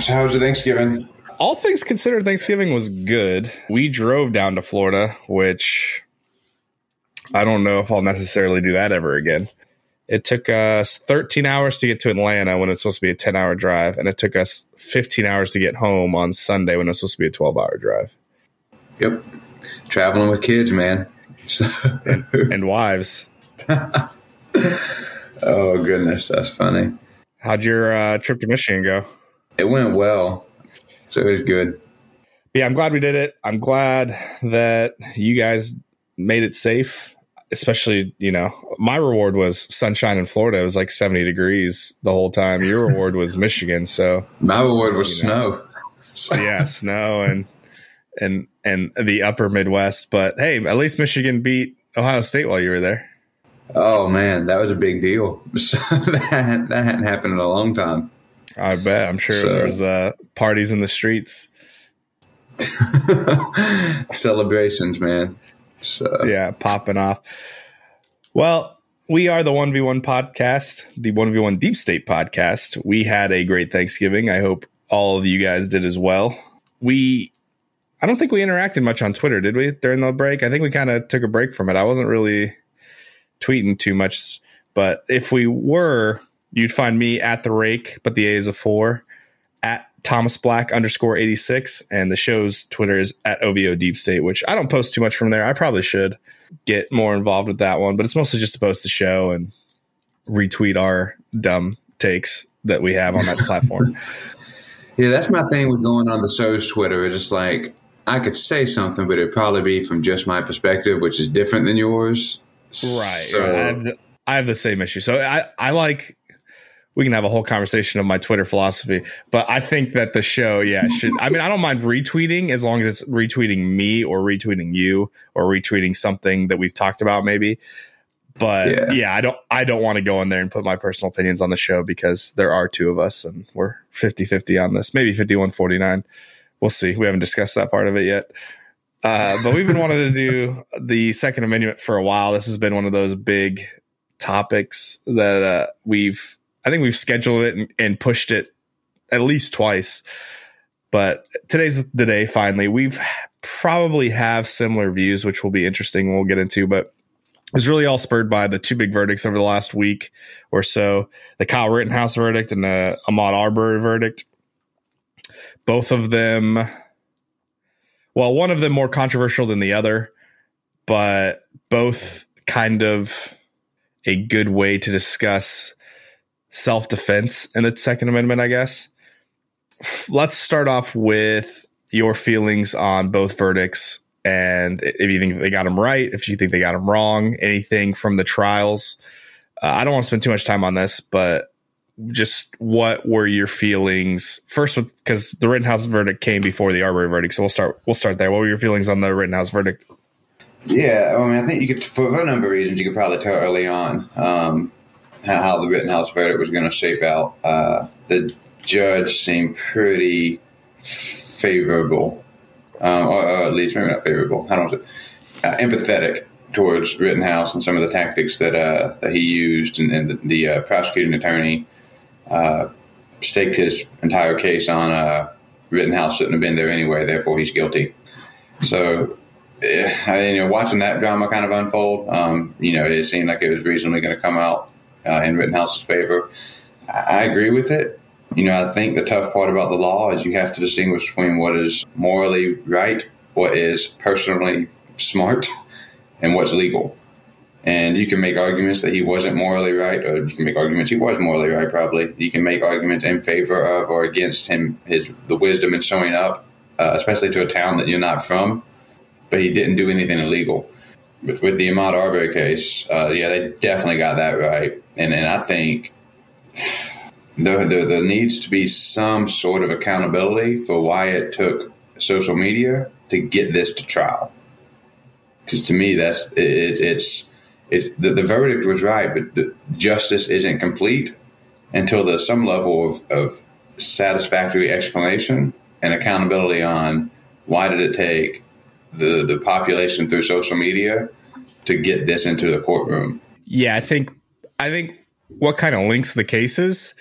So how was your Thanksgiving? All things considered, Thanksgiving was good. We drove down to Florida, which I don't know if I'll necessarily do that ever again. It took us 13 hours to get to Atlanta when it's supposed to be a 10 hour drive, and it took us 15 hours to get home on Sunday when it was supposed to be a 12 hour drive. Yep. Traveling with kids, man. and, and wives. oh, goodness. That's funny. How'd your uh, trip to Michigan go? It went well. So it was good. Yeah, I'm glad we did it. I'm glad that you guys made it safe especially you know my reward was sunshine in florida. It was like 70 degrees the whole time. Your reward was michigan so my reward was snow. Yeah snow and and and the upper midwest. But hey at least michigan beat ohio state while you were there. Oh man that was a big deal. That, that hadn't happened in a long time i bet i'm sure so. there was uh, parties in the streets celebrations man so. Yeah, popping off. Well, we are the 1v1 podcast, the 1v1 Deep State podcast. We had a great Thanksgiving. I hope all of you guys did as well. We, I don't think we interacted much on Twitter, did we, during the break? I think we kind of took a break from it. I wasn't really tweeting too much, but if we were, you'd find me at the rake, but the A is a four, at Thomas Black underscore 86. And the show's Twitter is at OVO Deep State, which I don't post too much from there. I probably should get more involved with that one, but it's mostly just to post the show and retweet our dumb takes that we have on that platform. Yeah, that's my thing with going on the show's Twitter. It's just like I could say something, but it'd probably be from just my perspective, which is different than yours. Right. So, I, have the, I have the same issue. So I, I like we can have a whole conversation of my Twitter philosophy. But I think that the show, yeah, should. I mean, I don't mind retweeting as long as it's retweeting me or retweeting you or retweeting something that we've talked about, maybe. But yeah, yeah I don't. I don't want to go in there and put my personal opinions on the show because there are two of us and we're 50-50 on this. Maybe 51-49. We'll see. We haven't discussed that part of it yet. Uh, but we've been wanting to do the Second Amendment for a while. This has been one of those big topics that uh, we've I think we've scheduled it and, and pushed it at least twice. But today's the day finally. We've probably have similar views, which will be interesting. We'll get into, but it was really all spurred by the two big verdicts over the last week or so the Kyle Rittenhouse verdict and the Ahmaud Arbery verdict. Both of them, well, one of them more controversial than the other, but both kind of a good way to discuss self defense in the Second Amendment, I guess. Let's start off with your feelings on both verdicts and if you think they got them right, if you think they got them wrong, anything from the trials. Uh, I don't want to spend too much time on this, but just what were your feelings first with because the Rittenhouse verdict came before the Arbery verdict, so we'll start we'll start there. What were your feelings on the Rittenhouse verdict? Yeah, I mean, I think you could for a number of reasons you could probably tell early on. Um, how the Rittenhouse verdict was going to shape out. Uh, the judge seemed pretty favorable, uh, or, or, at least maybe not favorable. I don't know, uh, empathetic towards Rittenhouse and some of the tactics that uh, that he used, and, and the, the uh, prosecuting attorney uh, staked his entire case on Rittenhouse shouldn't have been there anyway, therefore he's guilty. So I, you know, watching that drama kind of unfold, um, you know, it seemed like it was reasonably going to come out uh, in Rittenhouse's favor. I agree with it. You know, I think the tough part about the law is you have to distinguish between what is morally right, what is personally smart, and what's legal. And you can make arguments that he wasn't morally right, or you can make arguments he was morally right. Probably you can make arguments in favor of or against him, his the wisdom in showing up, uh, especially to a town that you're not from. But he didn't do anything illegal with, with the Ahmaud Arbery case, uh, yeah, they definitely got that right, and and I think there, there, there needs to be some sort of accountability for why it took social media to get this to trial. Because to me, that's it, it's it's the, the, verdict was right, but justice isn't complete until there's some level of, of satisfactory explanation and accountability on why did it take the the population through social media to get this into the courtroom. Yeah, I think I think what kind of links the cases,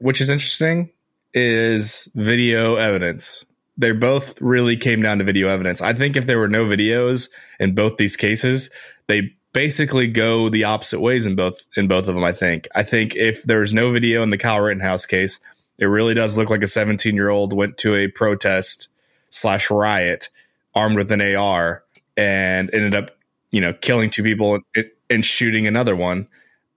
which is interesting, is video evidence. They both really came down to video evidence. I think if there were no videos in both these cases, they basically go the opposite ways in both in both of them. I think. I think if there's no video in the Kyle Rittenhouse case, it really does look like a 17 year old went to a protest slash riot armed with an AR and ended up, you know, killing two people and, and shooting another one.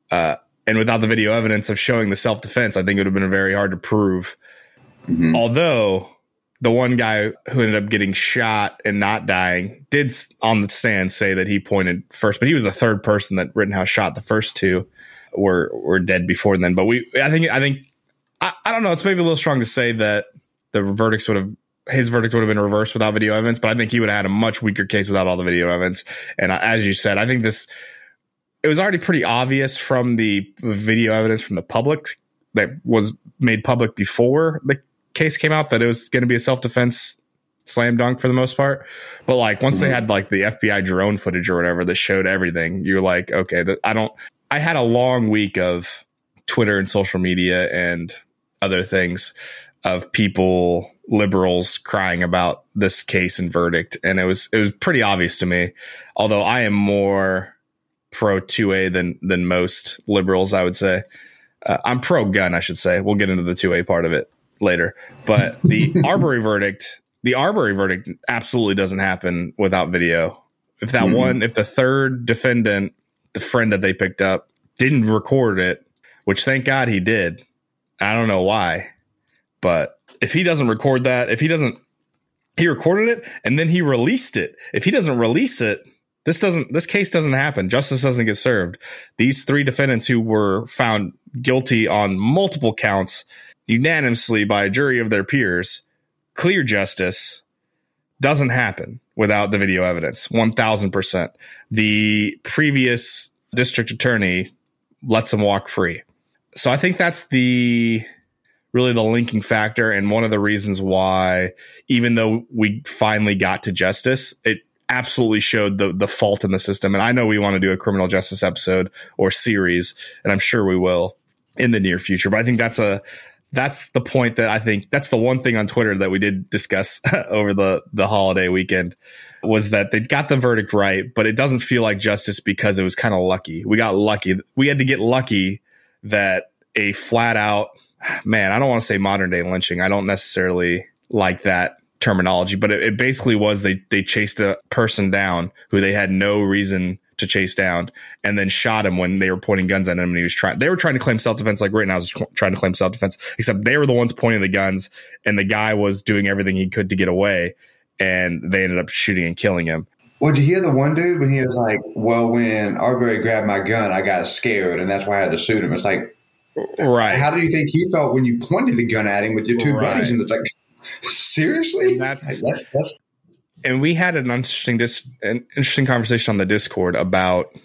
Uh, and without the video evidence of showing the self defense, I think it would have been very hard to prove. Mm-hmm. Although the one guy who ended up getting shot and not dying did on the stand say that he pointed first, but he was the third person that Rittenhouse shot. The first two were were dead before then. But we, I think, I think, I, I don't know. It's maybe a little strong to say that the verdicts would have his verdict would have been reversed without video evidence, but I think he would have had a much weaker case without all the video evidence. And as you said, I think this it was already pretty obvious from the video evidence from the public that was made public before the case came out that it was going to be a self defense slam dunk for the most part. But like once mm-hmm. they had like the FBI drone footage or whatever that showed everything, you're like, okay, I don't. I had a long week of Twitter and social media and other things of people liberals crying about this case and verdict and it was it was pretty obvious to me although i am more pro 2a than than most liberals i would say uh, i'm pro gun i should say we'll get into the 2a part of it later. But the Arbery verdict, the Arbery verdict absolutely doesn't happen without video. If that mm-hmm. one, if the third defendant, the friend that they picked up, didn't record it, which thank God he did. I don't know why, but if he doesn't record that, if he doesn't, he recorded it and then he released it. If he doesn't release it, this doesn't, this case doesn't happen. Justice doesn't get served. These three defendants who were found guilty on multiple counts unanimously by a jury of their peers, clear justice doesn't happen without the video evidence. 1000%. The previous district attorney lets him walk free. So I think that's the really the linking factor and one of the reasons why even though we finally got to justice, it absolutely showed the the fault in the system. And I know we want to do a criminal justice episode or series, and I'm sure we will in the near future. But I think that's a that's the point that I think that's the one thing on Twitter that we did discuss over the the holiday weekend was that they got the verdict right, but it doesn't feel like justice because it was kind of lucky. We got lucky. We had to get lucky that a flat out man, I don't want to say modern day lynching. I don't necessarily like that terminology, but it, it basically was they they chased a person down who they had no reason to chase down and then shot him when they were pointing guns at him and he was trying they were trying to claim self-defense like Rittenhouse was trying to claim self-defense except they were the ones pointing the guns and the guy was doing everything he could to get away and they ended up shooting and killing him well, did you hear the one dude when he was like, "Well, when Arbery grabbed my gun, I got scared, and that's why I had to shoot him." It's like, right? How do you think he felt when you pointed the gun at him with your two right. buddies? the like, seriously, that's, that's, that's and we had an interesting dis- an interesting conversation on the Discord about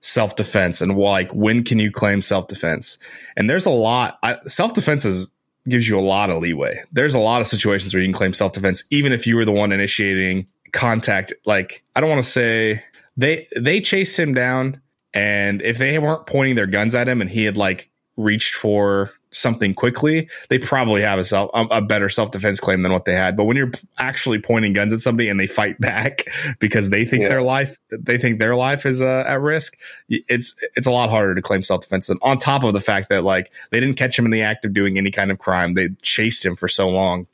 self defense and like when can you claim self defense? And there's a lot. Self defense is gives you a lot of leeway. There's a lot of situations where you can claim self defense, even if you were the one initiating contact. Like I don't want to say they they chased him down, and if they weren't pointing their guns at him and he had like reached for something quickly, they probably have a self a better self defense claim than what they had. But when you're actually pointing guns at somebody and they fight back because they think yeah. their life they think their life is uh, at risk, it's it's a lot harder to claim self defense. Than on top of the fact that like they didn't catch him in the act of doing any kind of crime, they chased him for so long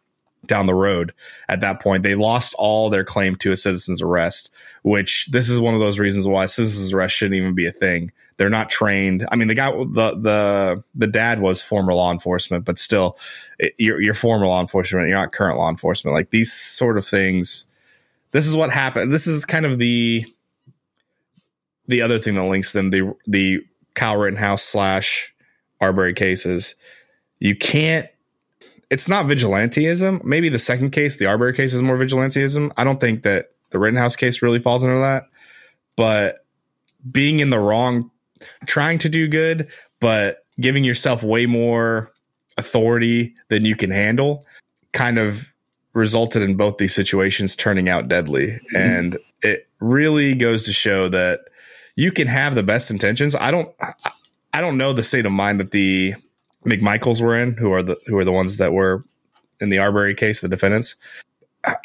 down the road at that point they lost all their claim to a citizen's arrest which this is one of those reasons why citizen's arrest shouldn't even be a thing they're not trained. I mean, the guy, the the the dad was former law enforcement, but still, you're, you're former law enforcement. You're not current law enforcement. Like these sort of things. This is what happened. This is kind of the the other thing that links them. The the Kyle Rittenhouse slash Arbery cases. You can't. It's not vigilanteism. Maybe the second case, the Arbery case, is more vigilanteism. I don't think that the Rittenhouse case really falls under that. But being in the wrong trying to do good, but giving yourself way more authority than you can handle kind of resulted in both these situations turning out deadly. Mm-hmm. And it really goes to show that you can have the best intentions. I don't I don't know the state of mind that the McMichaels were in, who are the who are the ones that were in the Arbery case, the defendants.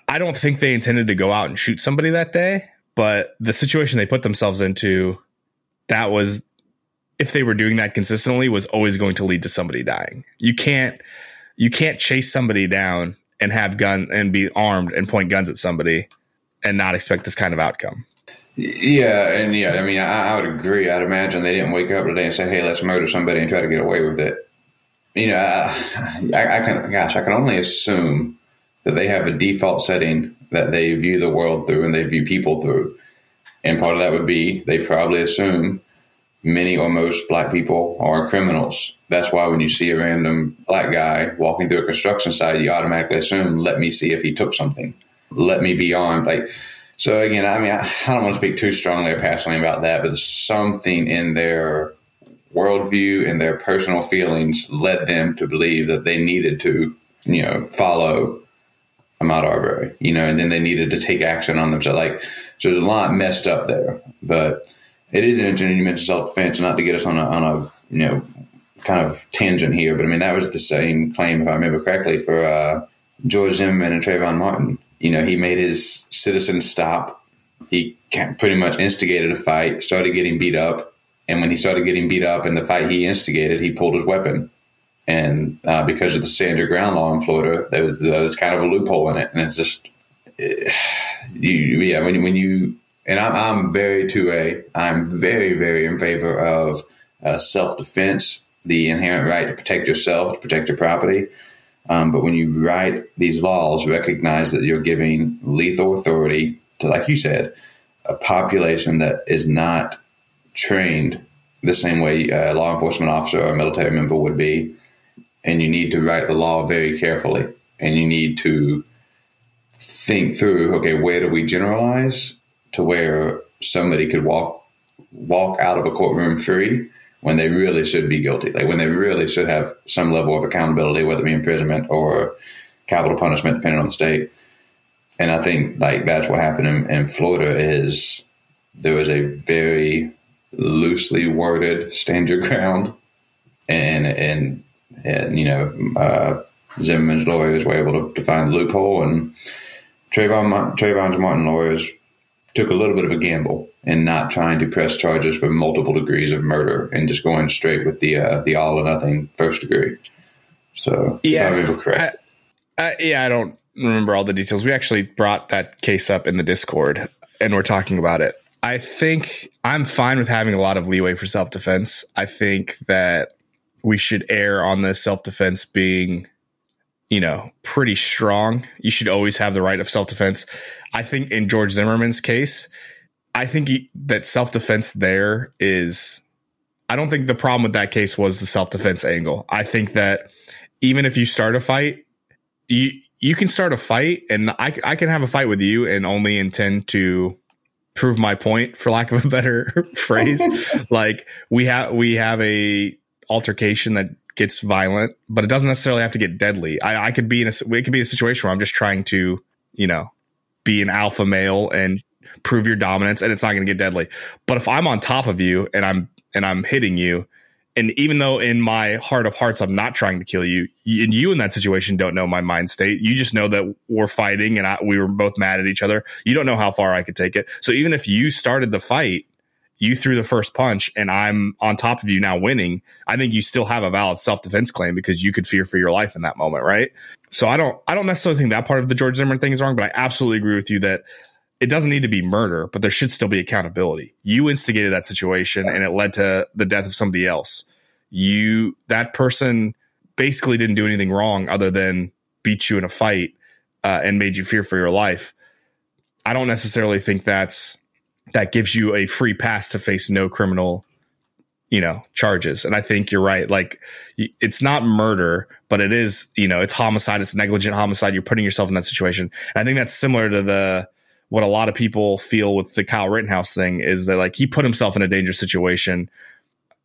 I don't think they intended to go out and shoot somebody that day, but the situation they put themselves into, that was if they were doing that consistently, was always going to lead to somebody dying. You can't you can't chase somebody down and have gun and be armed and point guns at somebody and not expect this kind of outcome. Yeah, and yeah, I mean, I, I, would agree. I'd imagine they didn't wake up today and say, "Hey, let's murder somebody and try to get away with it." You know, I, I, I can, gosh, I can only assume that they have a default setting that they view the world through and they view people through, and part of that would be they probably assume many or most black people are criminals. That's why when you see a random black guy walking through a construction site, you automatically assume, "Let me see if he took something. Let me be armed." Like so again, I mean, I, I don't want to speak too strongly or passionately about that, but something in their worldview and their personal feelings led them to believe that they needed to, you know, follow Ahmaud Arbery, you know, and then they needed to take action on themselves. Like, so there's a lot messed up there, but it is interesting you mentioned self defense, not to get us on a, on a, you know, kind of tangent here, but I mean, that was the same claim, if I remember correctly, for uh, George Zimmerman and Trayvon Martin you know, he made his citizen stop. He pretty much instigated a fight, started getting beat up. And when he started getting beat up in the fight he instigated, he pulled his weapon. And uh, because of the stand your ground law in Florida, there was, there was kind of a loophole in it. And it's just, you, yeah, when, when you, and I'm, I'm very 2A, I'm very, very in favor of uh, self defense, the inherent right to protect yourself, to protect your property. Um, but when you write these laws, recognize that you're giving lethal authority to, like you said, a population that is not trained the same way a law enforcement officer or a military member would be. And you need to write the law very carefully. And you need to think through okay, where do we generalize to where somebody could walk walk out of a courtroom free when they really should be guilty, like when they really should have some level of accountability, whether it be imprisonment or capital punishment, depending on the state. And I think like that's what happened in, in Florida is there was a very loosely worded stand your ground, and and and you know uh, Zimmerman's lawyers were able to, to find the loophole, and Trayvon Trayvon's Martin lawyers took a little bit of a gamble in not trying to press charges for multiple degrees of murder and just going straight with the uh, the all or nothing first degree. So yeah, if I remember correct. I, I, yeah, I don't remember all the details. We actually brought that case up in the Discord and we're talking about it. I think I'm fine with having a lot of leeway for self defense. I think that we should err on the self defense being, you know, pretty strong. You should always have the right of self defense. I think in George Zimmerman's case, I think he, that self defense there is. I don't think the problem with that case was the self defense angle. I think that even if you start a fight, you you can start a fight, and I I can have a fight with you and only intend to prove my point, for lack of a better phrase. like we have we have a altercation that gets violent, but it doesn't necessarily have to get deadly. I, I could be in a it could be a situation where I'm just trying to you know be an alpha male and prove your dominance and it's not going to get deadly. But if I'm on top of you and I'm and I'm hitting you and even though in my heart of hearts I'm not trying to kill you, and you in that situation don't know my mind state. You just know that we're fighting and I, we were both mad at each other. You don't know how far I could take it. So even if you started the fight, you threw the first punch and I'm on top of you now winning, I think you still have a valid self-defense claim because you could fear for your life in that moment, right? So I don't I don't necessarily think that part of the George Zimmerman thing is wrong, but I absolutely agree with you that it doesn't need to be murder, but there should still be accountability. You instigated that situation and it led to the death of somebody else. You, that person basically didn't do anything wrong other than beat you in a fight uh, and made you fear for your life. I don't necessarily think that's that gives you a free pass to face no criminal, you know, charges. And I think you're right. Like it's not murder, but it is, you know, it's homicide. It's negligent homicide. You're putting yourself in that situation. And I think that's similar to the what a lot of people feel with the Kyle Rittenhouse thing is that like he put himself in a dangerous situation.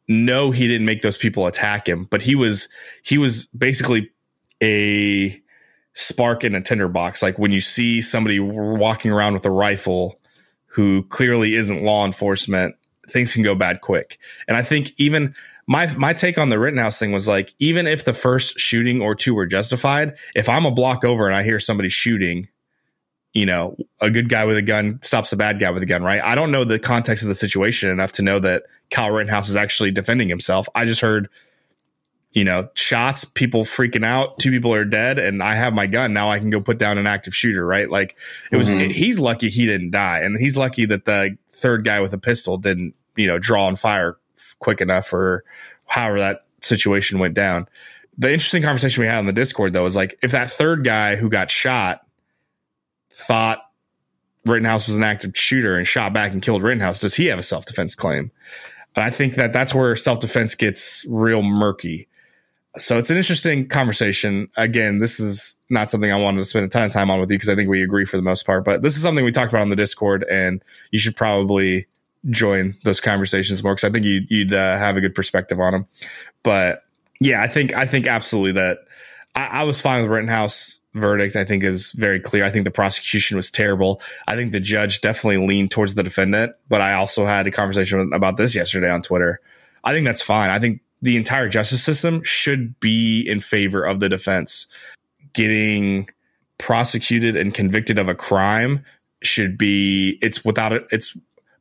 No, he didn't make those people attack him, but he was he was basically a spark in a tinderbox. Like when you see somebody walking around with a rifle who clearly isn't law enforcement, things can go bad quick. And I think even my my take on the Rittenhouse thing was like, even if the first shooting or two were justified, if I'm a block over and I hear somebody shooting, you know, a good guy with a gun stops a bad guy with a gun, right? I don't know the context of the situation enough to know that Kyle Rittenhouse is actually defending himself. I just heard, you know, shots, people freaking out, two people are dead, and I have my gun. Now I can go put down an active shooter, right? Like it was, mm-hmm. he's lucky he didn't die. And he's lucky that the third guy with a pistol didn't, you know, draw and fire quick enough or however that situation went down. The interesting conversation we had on the Discord though is like if that third guy who got shot thought Rittenhouse was an active shooter and shot back and killed Rittenhouse, does he have a self defense claim? And I think that that's where self defense gets real murky. So it's an interesting conversation. Again, this is not something I wanted to spend a ton of time on with you because I think we agree for the most part, but this is something we talked about on the Discord and you should probably join those conversations more because I think you, would uh, have a good perspective on them. But yeah, I think I think absolutely that I, I, was fine with Rittenhouse verdict. I think is very clear. I think the prosecution was terrible. I think the judge definitely leaned towards the defendant. But I also had a conversation about this yesterday on Twitter. I think that's fine. I think the entire justice system should be in favor of the defense. Getting prosecuted and convicted of a crime should be it's without it it's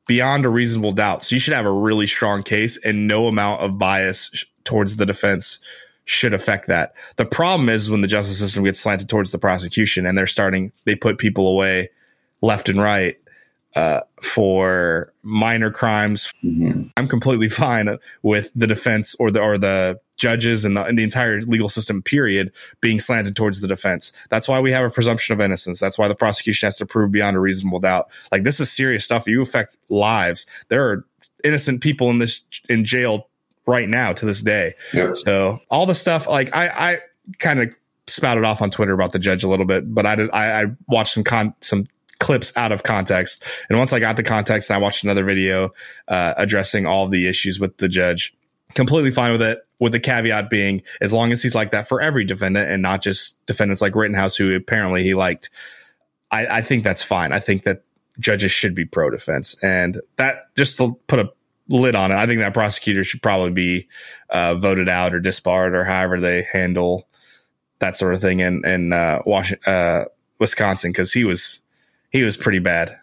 beyond a reasonable doubt. So you should have a really strong case and no amount of bias towards the defense should affect that. The problem is when the justice system gets slanted towards the prosecution and they're starting, they put people away left and right uh, for minor crimes. Mm-hmm. I'm completely fine with the defense or the or the judges and the, and the entire legal system period being slanted towards the defense. That's why we have a presumption of innocence. That's why the prosecution has to prove beyond a reasonable doubt. Like this is serious stuff. You affect lives. There are innocent people in this in jail right now to this day. So all the stuff like I I kind of spouted off on Twitter about the judge a little bit, but I did I, I watched some con some clips out of context. And once I got the context, I watched another video uh, addressing all the issues with the judge. Completely fine with it with the caveat being as long as he's like that for every defendant and not just defendants like Rittenhouse who apparently he liked I, I think that's fine. I think that judges should be pro defense and that just to put a lid on it I think that prosecutor should probably be uh, voted out or disbarred or however they handle that sort of thing in in uh, Washington uh, Wisconsin because he was he was pretty bad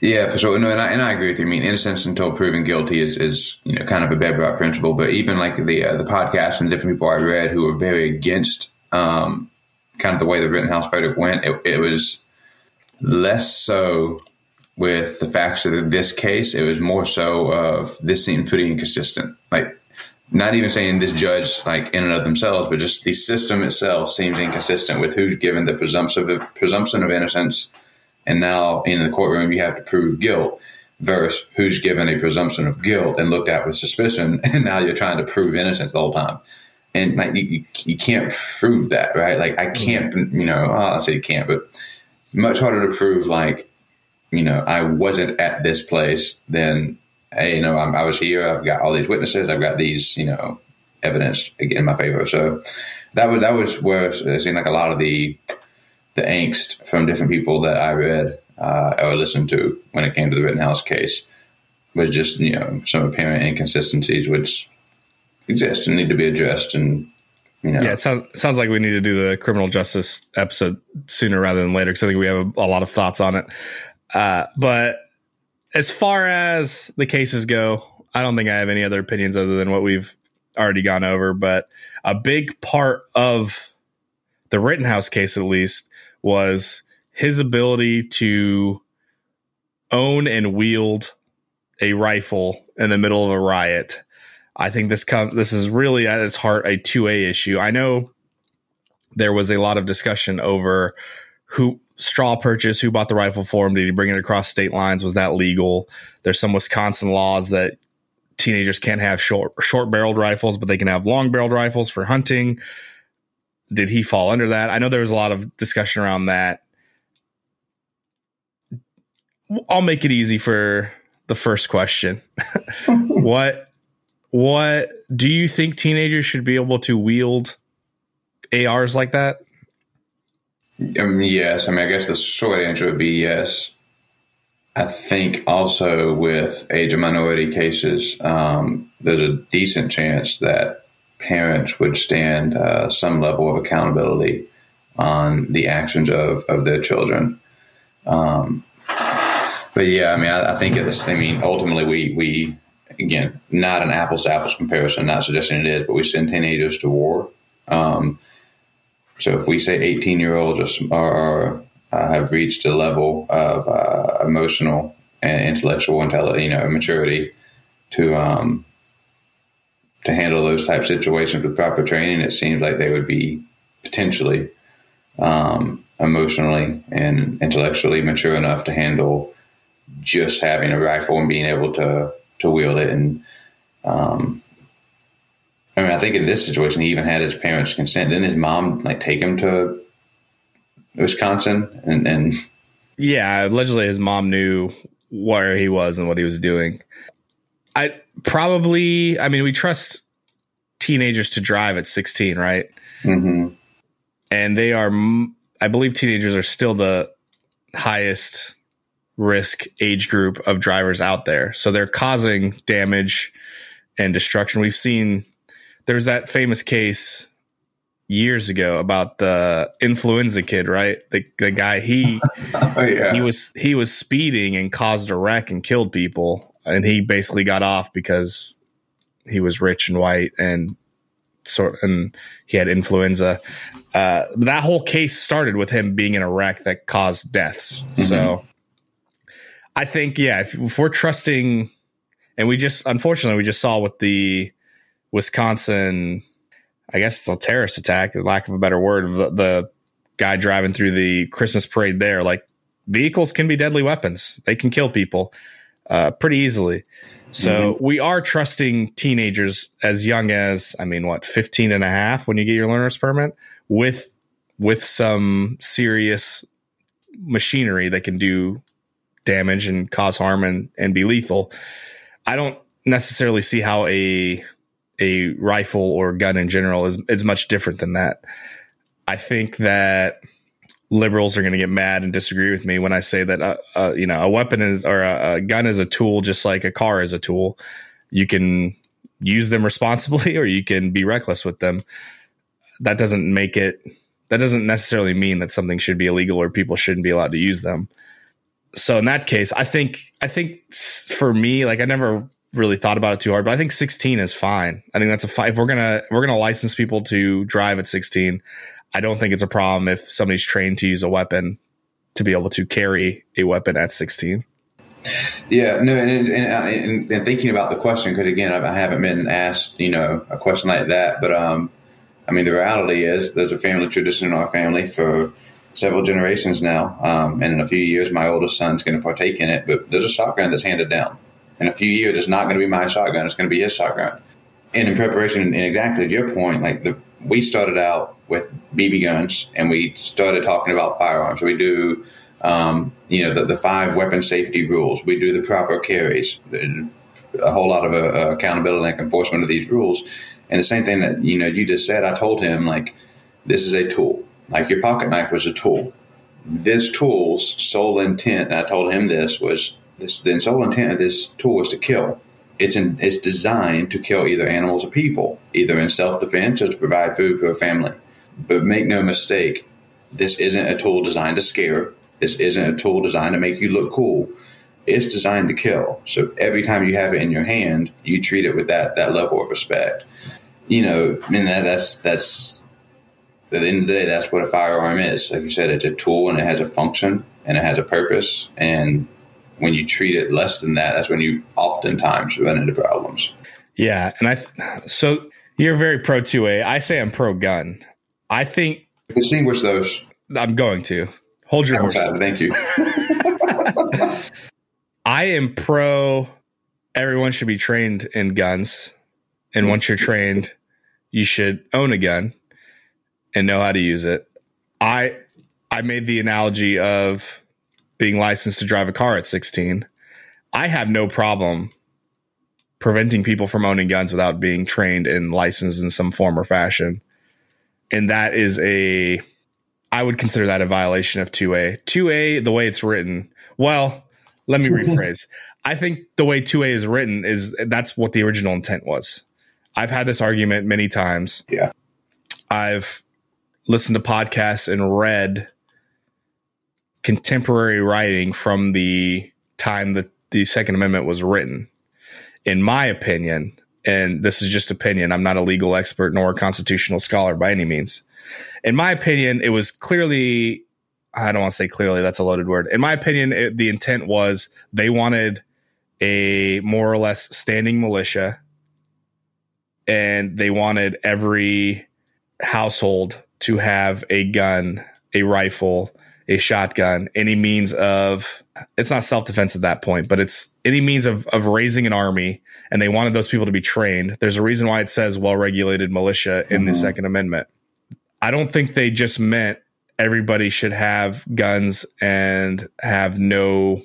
yeah, for sure. No, and I, and I agree with you. I mean, innocence until proven guilty is, is you know kind of a bedrock principle. But even like the uh, the podcast and different people I read who were very against um, kind of the way the Rittenhouse verdict went, it, it was less so with the facts of this case. It was more so of this seemed pretty inconsistent. Like not even saying this judge like in and of themselves, but just the system itself seems inconsistent with who's given the presumption of presumption of innocence and now in the courtroom, you have to prove guilt versus who's given a presumption of guilt and looked at with suspicion. And now you're trying to prove innocence the whole time. And like, you, you can't prove that, right? Like, I can't, you know, I'll say you can't, but much harder to prove, like, you know, I wasn't at this place than, hey, you know, I'm, I was here. I've got all these witnesses. I've got these, you know, evidence in my favor. So that was, that was where it seemed like a lot of the, the angst from different people that I read uh, or listened to when it came to the Rittenhouse case was just you know some apparent inconsistencies which exist and need to be addressed and you know. Yeah, it sounds sounds like we need to do the criminal justice episode sooner rather than later because I think we have a, a, lot of thoughts on it. Uh, but as far as the cases go, I don't think I have any other opinions other than what we've already gone over. But a big part of the Rittenhouse case, at least, was his ability to own and wield a rifle in the middle of a riot. I think this com- this is really at its heart a 2A issue. I know there was a lot of discussion over who straw purchase, who bought the rifle for him, did he bring it across state lines, was that legal? There's some Wisconsin laws that teenagers can't have short short barreled rifles, but they can have long barreled rifles for hunting did he fall under that? I know there was a lot of discussion around that. I'll make it easy for the first question. what what do you think teenagers should be able to wield ARs like that? Um, yes. I mean, I guess the short answer would be yes. I think also with age of minority cases, um, there's a decent chance that parents would stand uh, some level of accountability on the actions of, of their children. Um, but yeah, I mean, I, I think it's, I mean, ultimately we, we, again, not an apples to apples comparison, not suggesting it is, but we send teenagers to war. Um, so if we say 18 year olds are, uh, have reached a level of uh, emotional and intellectual intelligence, you know, maturity to um, to handle those type situations with proper training, it seems like they would be potentially um, emotionally and intellectually mature enough to handle just having a rifle and being able to to wield it. And um, I mean, I think in this situation, he even had his parents' consent. Didn't his mom like take him to Wisconsin and, and yeah, allegedly his mom knew where he was and what he was doing. I probably, I mean, we trust teenagers to drive at 16, right? Mm-hmm. And they are, I believe teenagers are still the highest risk age group of drivers out there. So they're causing damage and destruction. We've seen there's that famous case years ago about the affluenza kid, right? The the guy he oh, yeah. he was he was speeding and caused a wreck and killed people, and he basically got off because he was rich and white and sort and he had affluenza. Uh, that whole case started with him being in a wreck that caused deaths. Mm-hmm. So I think yeah, if, if we're trusting, and we just unfortunately we just saw with the Wisconsin I guess it's a terrorist attack, lack of a better word, the, the guy driving through the Christmas parade there. Like vehicles can be deadly weapons; they can kill people uh, pretty easily. So mm-hmm. we are trusting teenagers as young as, I mean, what, 15 and a half when you get your learner's permit with, with some serious machinery that can do damage and cause harm and, and be lethal. I don't necessarily see how a a rifle or gun in general is is much different than that. I think that liberals are going to get mad and disagree with me when I say that uh, uh, you know a weapon is or a, a, gun is a tool, just like a car is a tool. You can use them responsibly, or you can be reckless with them. That doesn't make it. That doesn't necessarily mean that something should be illegal or people shouldn't be allowed to use them. So in that case, I think I think for me, like I never really thought about it too hard, but I think 16 is fine. I think that's a fine. If we're gonna we're gonna license people to drive at 16, I don't think it's a problem if somebody's trained to use a weapon to be able to carry a weapon at 16. Yeah, no, and and, and, and thinking about the question, because again, I haven't been asked, you know, a question like that. But um, I mean, the reality is, there's a family tradition in our family for several generations now, um, and in a few years, my oldest son's going to partake in it. But there's a shotgun that's handed down in a few years, it's not going to be my shotgun. It's going to be his shotgun. And in preparation, and exactly to your point, like the we started out with BB guns, and we started talking about firearms. We do, um, you know, the, the, five weapon safety rules. We do the proper carries, a whole lot of uh, accountability and enforcement of these rules. And the same thing that you know you just said, I told him like this is a tool. Like your pocket knife was a tool. This tool's sole intent, and I told him this was this, the sole intent of this tool was to kill. It's, in, it's designed to kill either animals or people, either in self defense or to provide food for a family. But make no mistake, this isn't a tool designed to scare. This isn't a tool designed to make you look cool. It's designed to kill. So every time you have it in your hand, you treat it with that that level of respect. You know, and that's that's at the end of the day, that's what a firearm is. Like you said, it's a tool and it has a function and it has a purpose. And when you treat it less than that, that's when you oftentimes run into problems. Yeah, and I so you're very pro 2A. I say I'm pro gun. I think distinguish those. I'm going to hold your horses. Thank you. I am pro. Everyone should be trained in guns, and once you're trained, you should own a gun and know how to use it. I I made the analogy of being licensed to drive a car at 16, I have no problem preventing people from owning guns without being trained and licensed in some form or fashion. And that is a, I would consider that a violation of 2A. 2A, the way it's written, well, let me rephrase. I think the way 2A is written is that's what the original intent was. I've had this argument many times. Yeah. I've listened to podcasts and read contemporary writing from the time that the Second Amendment was written. In my opinion, and this is just opinion, I'm not a legal expert nor a constitutional scholar by any means. In my opinion, it was clearly, I don't want to say clearly, that's a loaded word. In my opinion, it, the intent was they wanted a more or less standing militia and they wanted every household to have a gun, a rifle, a shotgun, any means of it's not self defense at that point, but it's any means of of raising an army, and they wanted those people to be trained. There's a reason why it says well regulated militia in mm-hmm. the Second Amendment. I don't think they just meant everybody should have guns and have no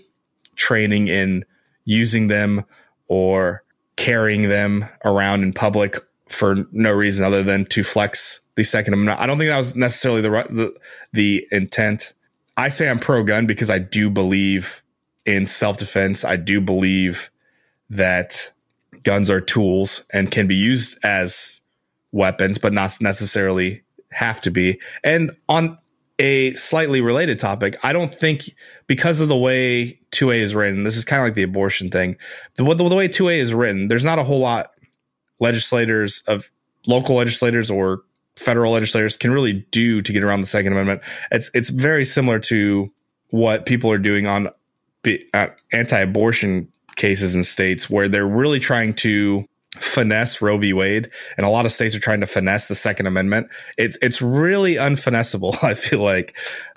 training in using them or carrying them around in public for no reason other than to flex the Second Amendment. I don't think that was necessarily the the, the intent. I say I'm pro gun because I do believe in self defense. I do believe that guns are tools and can be used as weapons, but not necessarily have to be. And on a slightly related topic, I don't think because of the way 2A is written, this is kind of like the abortion thing. The, the, the way 2A is written, there's not a whole lot legislators of local legislators or federal legislators can really do to get around the Second Amendment. It's it's very similar to what people are doing on uh, anti-abortion cases in states where they're really trying to finesse Roe v. Wade, and a lot of states are trying to finesse the Second Amendment. It, it's really unfinessable. I feel like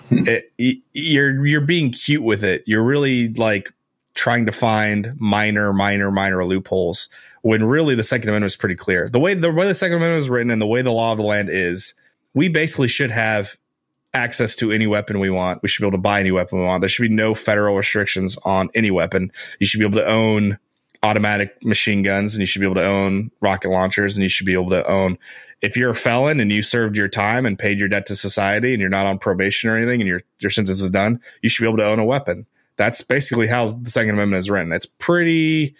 hmm. it, you're you're being cute with it. You're really like trying to find minor, minor, minor loopholes when really the Second Amendment is pretty clear. The way the way the Second Amendment is written and the way the law of the land is, we basically should have access to any weapon we want. We should be able to buy any weapon we want. There should be no federal restrictions on any weapon. You should be able to own automatic machine guns and you should be able to own rocket launchers and you should be able to own if you're a felon and you served your time and paid your debt to society and you're not on probation or anything and your your sentence is done, you should be able to own a weapon. That's basically how the Second Amendment is written. It's pretty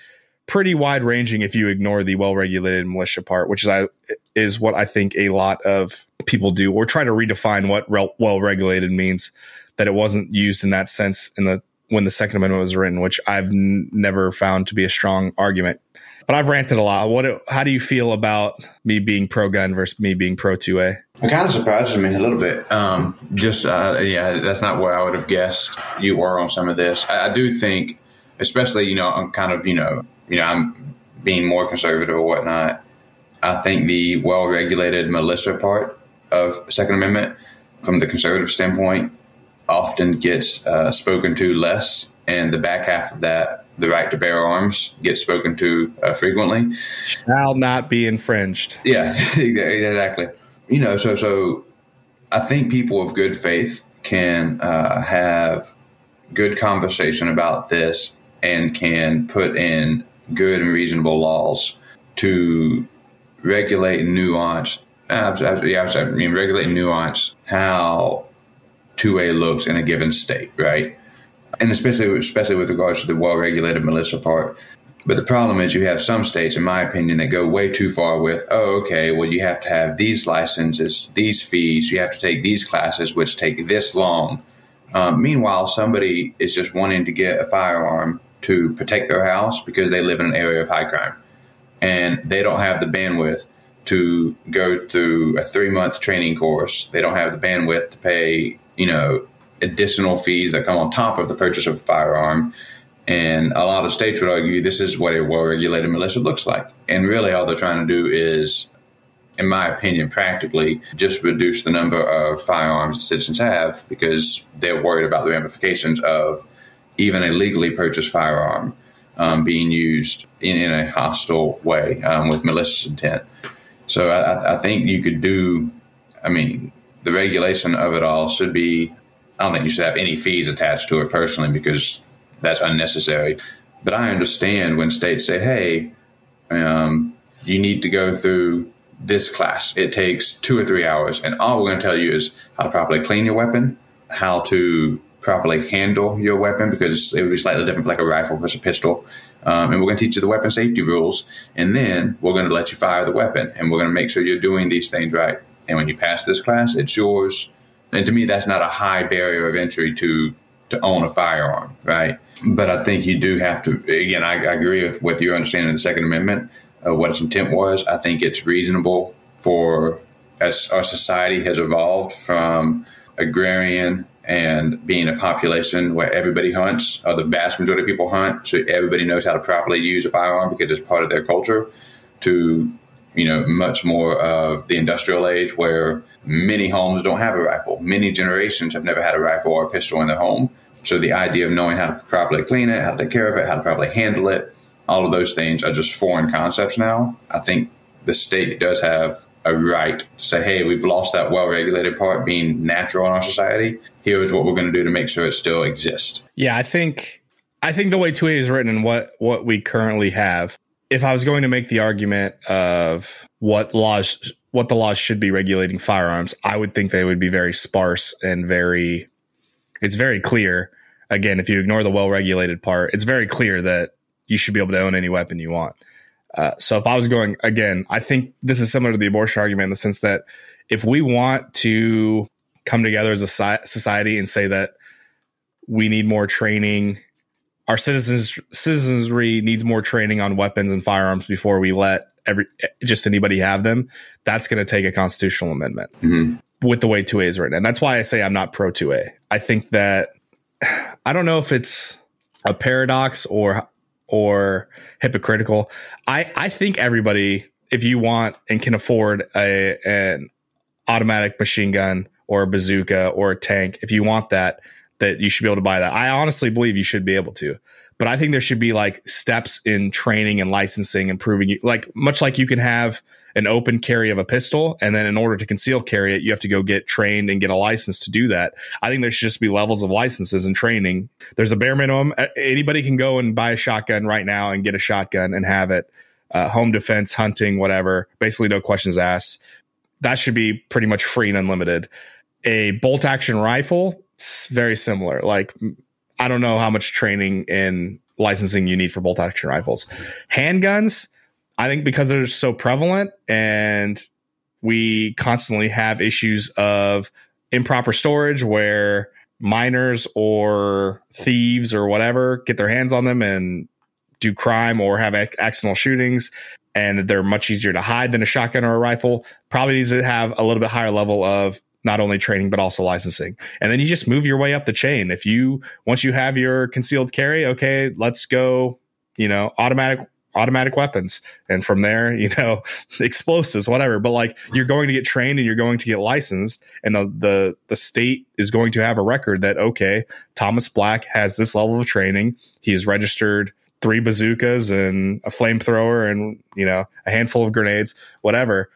pretty wide ranging if you ignore the well regulated militia part, which is I is what I think a lot of people do, or try to redefine what well regulated means. That it wasn't used in that sense in the when the Second Amendment was written, which I've n- never found to be a strong argument. But I've ranted a lot. What? How do you feel about me being pro gun versus me being pro two A? It kind of surprises me a little bit. Um, just uh, yeah, that's not where I would have guessed you were on some of this. I, I do think, especially you know, I'm kind of you know you know, I'm being more conservative or whatnot. I think the well regulated militia part of Second Amendment, from the conservative standpoint, often gets uh, spoken to less, and the back half of that, the right to bear arms, gets spoken to uh, frequently. Shall not be infringed. Yeah, exactly. You know, so so I think people of good faith can uh, have good conversation about this and can put in good and reasonable laws to regulate nuance. Absolutely, I mean, regulate nuance how 2A looks in a given state, right? And especially, especially with regards to the well-regulated militia part. But the problem is, you have some states, in my opinion, that go way too far with, oh, okay, well, you have to have these licenses, these fees, you have to take these classes, which take this long. Um, meanwhile, somebody is just wanting to get a firearm to protect their house because they live in an area of high crime and they don't have the bandwidth to go through a three month training course. They don't have the bandwidth to pay, you know, additional fees that come on top of the purchase of a firearm. And a lot of states would argue this is what a well regulated militia looks like. And really, all they're trying to do is, in my opinion, practically just reduce the number of firearms that citizens have because they're worried about the ramifications of even a legally purchased firearm um, being used in, in, a hostile way um, with malicious intent. So I, I, think you could do, I mean, the regulation of it all should be, I don't think you should have any fees attached to it personally because that's unnecessary. But I understand when states say, hey, um, you need to go through this class. It takes two or three hours. And all we're going to tell you is how to properly clean your weapon, how to properly handle your weapon because it would be slightly different for like a rifle versus a pistol. Um, and we're going to teach you the weapon safety rules, and then we're going to let you fire the weapon, and we're going to make sure you're doing these things right. And when you pass this class, it's yours. And to me, that's not a high barrier of entry to to own a firearm, right? But I think you do have to. Again, I, I agree with, with your understanding of the Second Amendment, uh, what its intent was. I think it's reasonable for as our society has evolved from agrarian and being a population where everybody hunts, or the vast majority of people hunt, so everybody knows how to properly use a firearm because it's part of their culture, to you know much more of the industrial age where many homes don't have a rifle. Many generations have never had a rifle or a pistol in their home. So the idea of knowing how to properly clean it, how to take care of it, how to properly handle it, all of those things are just foreign concepts now. I think the state does have a right to say, hey, we've lost that well regulated part being natural in our society. Here is what we're going to do to make sure it still exists. Yeah, I think I think the way 2A is written and what what we currently have, if I was going to make the argument of what laws what the laws should be regulating firearms, I would think they would be very sparse and very it's very clear. Again, if you ignore the well regulated part, it's very clear that you should be able to own any weapon you want. Uh, so if I was going again, I think this is similar to the abortion argument in the sense that if we want to come together as a society and say that we need more training, our citizens citizenry needs more training on weapons and firearms before we let every just anybody have them. That's going to take a constitutional amendment mm-hmm. with the way 2A is written, and that's why I say I'm not pro 2A. I think that I don't know if it's a paradox or or hypocritical. I, I think everybody, if you want and can afford a, an automatic machine gun or a bazooka or a tank, if you want that, that you should be able to buy that. I honestly believe you should be able to, but I think there should be like steps in training and licensing and proving you like much like you can have an open carry of a pistol. And then in order to conceal carry it, you have to go get trained and get a license to do that. I think there should just be levels of licenses and training. There's a bare minimum. Anybody can go and buy a shotgun right now and get a shotgun and have it. Uh, home defense, hunting, whatever. Basically, no questions asked. That should be pretty much free and unlimited. A bolt action rifle, very similar. Like, I don't know how much training and licensing you need for bolt action rifles. Handguns, I think because they're so prevalent and we constantly have issues of improper storage where minors or thieves or whatever get their hands on them and do crime or have accidental shootings and they're much easier to hide than a shotgun or a rifle probably needs to have a little bit higher level of not only training but also licensing. And then you just move your way up the chain. If you once you have your concealed carry okay let's go you know automatic automatic weapons. And from there you know explosives whatever. But like you're going to get trained and you're going to get licensed. And the the the state is going to have a record that okay Thomas Black has this level of training. He is registered three bazookas and a flamethrower and you know a handful of grenades whatever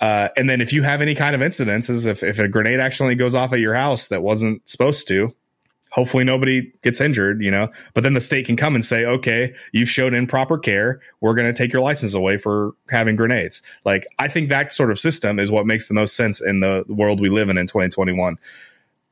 uh, and then if you have any kind of incidences if, if a grenade accidentally goes off at your house that wasn't supposed to hopefully nobody gets injured, you know, but then the state can come and say, okay, you've shown improper care. We're going to take your license away for having grenades. Like, I think that sort of system is what makes the most sense in the world we live in in 2021.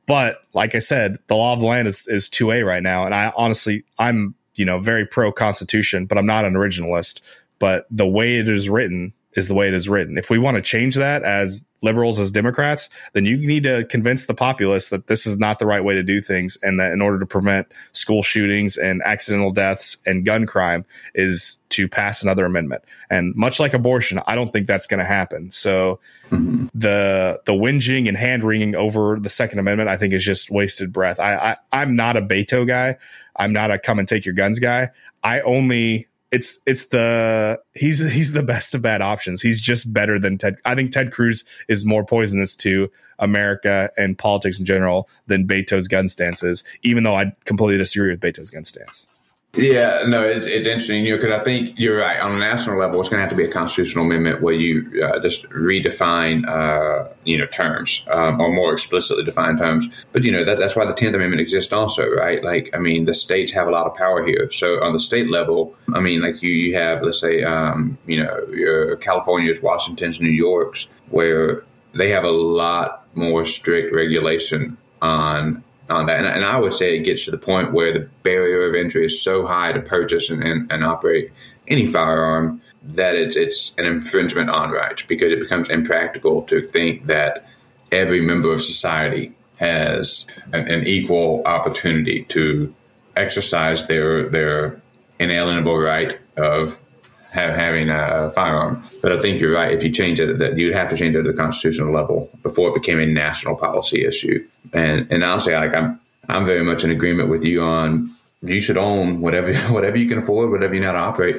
But like I said, the law of the land is, is 2A right now. And I honestly, I'm, you know, very pro constitution, but I'm not an originalist. But the way it is written is the way it is written. If we want to change that as liberals, as Democrats, then you need to convince the populace that this is not the right way to do things and that in order to prevent school shootings and accidental deaths and gun crime is to pass another amendment. And much like abortion, I don't think that's going to happen. So mm-hmm. the the whinging and hand wringing over the Second Amendment, I think, is just wasted breath. I, I I'm not a Beto guy. I'm not a come and take your guns guy. I only it's it's the he's he's the best of bad options. He's just better than Ted. I think Ted Cruz is more poisonous to America and politics in general than Beto's gun stance is. Even though I completely disagree with Beto's gun stance. Yeah, no, it's, it's interesting, you know, because I think you're right. On a national level, it's going to have to be a constitutional amendment where you uh, just redefine, uh, you know, terms um, or more explicitly define terms. But you know, that, that's why the Tenth Amendment exists, also, right? Like, I mean, the states have a lot of power here. So on the state level, I mean, like you, you have, let's say, um, you know, California's, Washington's, New York's, where they have a lot more strict regulation on on that. And, and, I would say it gets to the point where the barrier of entry is so high to purchase and, and, and operate any firearm that it's, it's an infringement on rights because it becomes impractical to think that every member of society has an, an equal opportunity to exercise their their inalienable right of have, having a firearm. But I think you're right. If you change it, that you'd have to change it to the constitutional level before it became a national policy issue. And and say like I'm I'm very much in agreement with you on you should own whatever whatever you can afford, whatever you know how to operate.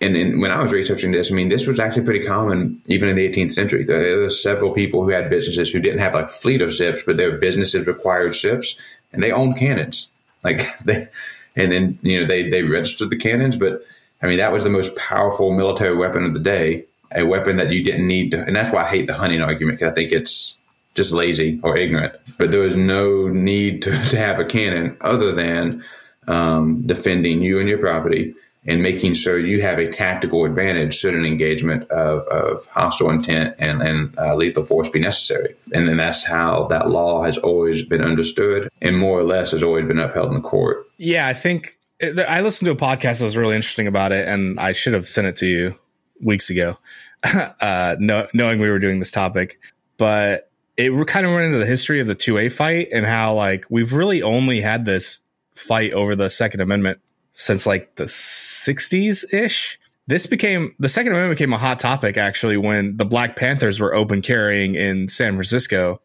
And, and when I was researching this, I mean, this was actually pretty common even in the 18th century. There were several people who had businesses who didn't have like fleet of ships, but their businesses required ships, and they owned cannons. Like they, and then you know they they registered the cannons, but I mean, that was the most powerful military weapon of the day, a weapon that you didn't need to. And that's why I hate the hunting argument because I think it's just lazy or ignorant. But there was no need to, to have a cannon other than um, defending you and your property and making sure you have a tactical advantage should an engagement of, of hostile intent and, and uh, lethal force be necessary. And then that's how that law has always been understood and more or less has always been upheld in the court. Yeah, I think I listened to a podcast that was really interesting about it, and I should have sent it to you weeks ago, uh, no, knowing we were doing this topic. But it kind of went into the history of the 2A fight and how, like, we've really only had this fight over the Second Amendment since like the 60s ish. This became the Second Amendment became a hot topic actually when the Black Panthers were open carrying in San Francisco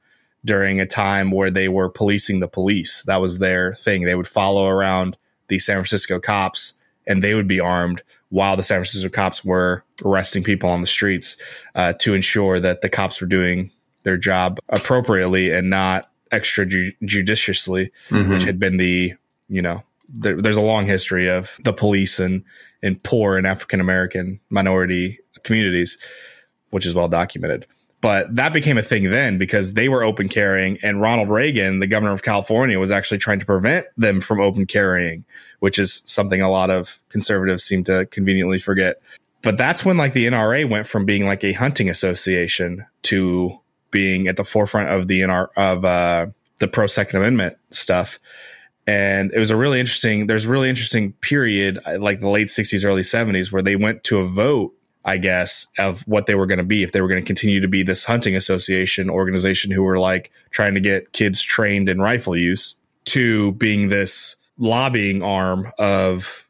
during a time where they were policing the police. That was their thing. They would follow around the San Francisco cops and they would be armed while the San Francisco cops were arresting people on the streets uh, to ensure that the cops were doing their job appropriately and not extrajudiciously, mm-hmm. which had been the, you know, there, there's a long history of the police and, in poor and African American minority communities, which is well documented. But that became a thing then because they were open carrying, and Ronald Reagan, the governor of California, was actually trying to prevent them from open carrying, which is something a lot of conservatives seem to conveniently forget. But that's when like the NRA went from being like a hunting association to being at the forefront of the NR of uh, the pro Second Amendment stuff. And it was a really interesting. There's a really interesting period, like the late '60s, early '70s, where they went to a vote I guess, of what they were going to be if they were going to continue to be this hunting association organization who were like trying to get kids trained in rifle use to being this lobbying arm of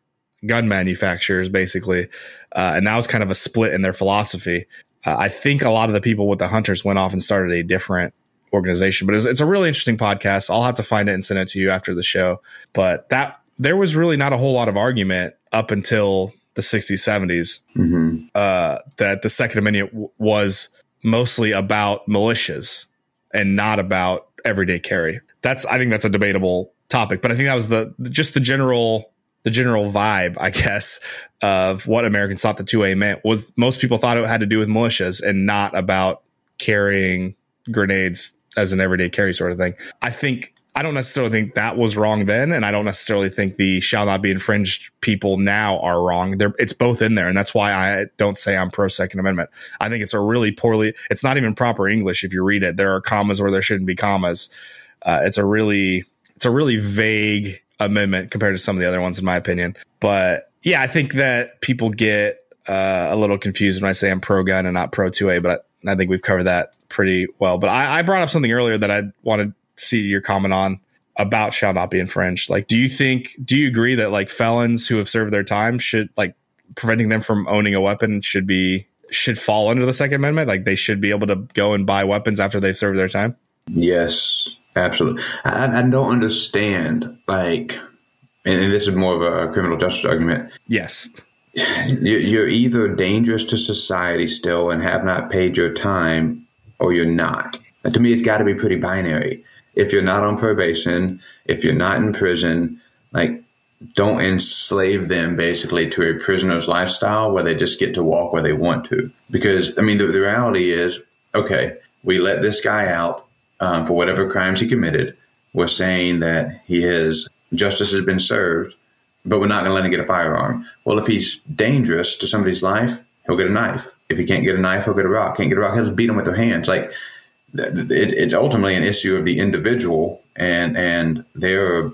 gun manufacturers, basically. Uh, and that was kind of a split in their philosophy. Uh, I think a lot of the people with the hunters went off and started a different organization, but it's, it's a really interesting podcast. I'll have to find it and send it to you after the show. But that there was really not a whole lot of argument up until the 60s, 70s, mm-hmm. uh, that the Second Amendment w- was mostly about militias and not about everyday carry. That's I think that's a debatable topic, but I think that was the just the general the general vibe, I guess, of what Americans thought the 2A meant was most people thought it had to do with militias and not about carrying grenades as an everyday carry sort of thing. I think I don't necessarily think that was wrong then, and I don't necessarily think the shall not be infringed people now are wrong. They're, it's both in there, and that's why I don't say I'm pro Second Amendment. I think it's a really poorly. It's not even proper English if you read it. There are commas where there shouldn't be commas. Uh, it's a really it's a really vague amendment compared to some of the other ones, in my opinion. But yeah, I think that people get uh, a little confused when I say I'm pro gun and not pro 2A, but I think we've covered that pretty well. But I, I brought up something earlier that I wanted see your comment on about shall not be infringed. Like, do you think, do you agree that like felons who have served their time should like preventing them from owning a weapon should be, should fall under the Second Amendment? Like, they should be able to go and buy weapons after they've served their time? Yes, absolutely. I, I don't understand, like, and, and, this is more of a criminal justice argument. Yes. You're either dangerous to society still and have not paid your time, or you're not. And to me, it's got to be pretty binary if you're not on probation, if you're not in prison, like don't enslave them basically to a prisoner's lifestyle where they just get to walk where they want to. Because I mean, the, the reality is, okay, we let this guy out um, for whatever crimes he committed. We're saying that he has justice has been served, but we're not going to let him get a firearm. Well, if he's dangerous to somebody's life, he'll get a knife. If he can't get a knife, he'll get a rock. Can't get a rock, he'll just beat him with their hands. Like it, it's ultimately an issue of the individual and and their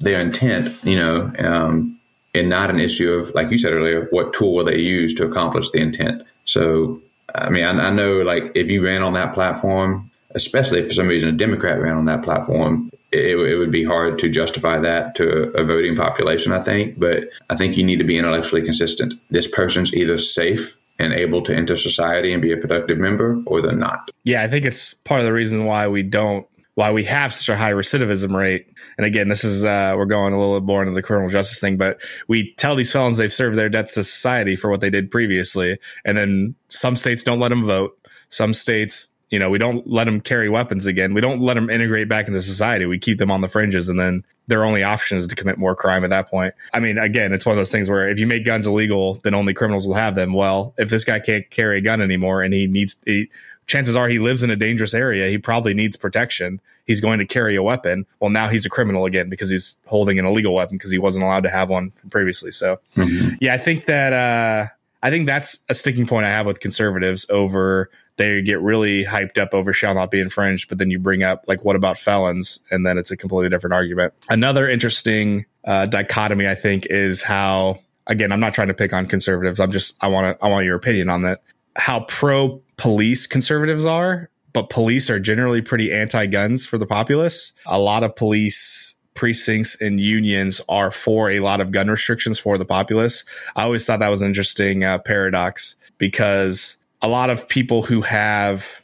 their intent, you know, um, and not an issue of, like you said earlier, what tool will they use to accomplish the intent. So, I mean, I, I know like if you ran on that platform, especially if for some reason a Democrat ran on that platform, it, it, would be hard to justify that to a voting population, I think. But I think you need to be intellectually consistent. This person's either safe and able to enter society and be a productive member, or they're not. Yeah, I think it's part of the reason why we don't why we have such a high recidivism rate. And again, this is uh, we're going a little bit more into the criminal justice thing, but we tell these felons they've served their debts to society for what they did previously, and then some states don't let them vote. Some states, you know, we don't let them carry weapons again. We don't let them integrate back into society. We keep them on the fringes, and then their only option is to commit more crime at that point. I mean, again, it's one of those things where if you make guns illegal, then only criminals will have them. Well, if this guy can't carry a gun anymore and he needs, he, chances are he lives in a dangerous area. He probably needs protection. He's going to carry a weapon. Well, now he's a criminal again because he's holding an illegal weapon because he wasn't allowed to have one previously. So, mm-hmm. yeah, I think that, uh, I think that's a sticking point I have with conservatives over they get really hyped up over shall not be infringed, but then you bring up like what about felons, and then it's a completely different argument. Another interesting uh, dichotomy, I think, is how again I'm not trying to pick on conservatives. I'm just I want to I want your opinion on that. How pro police conservatives are, but police are generally pretty anti guns for the populace. A lot of police precincts and unions are for a lot of gun restrictions for the populace. I always thought that was an interesting uh, paradox because a lot of people who have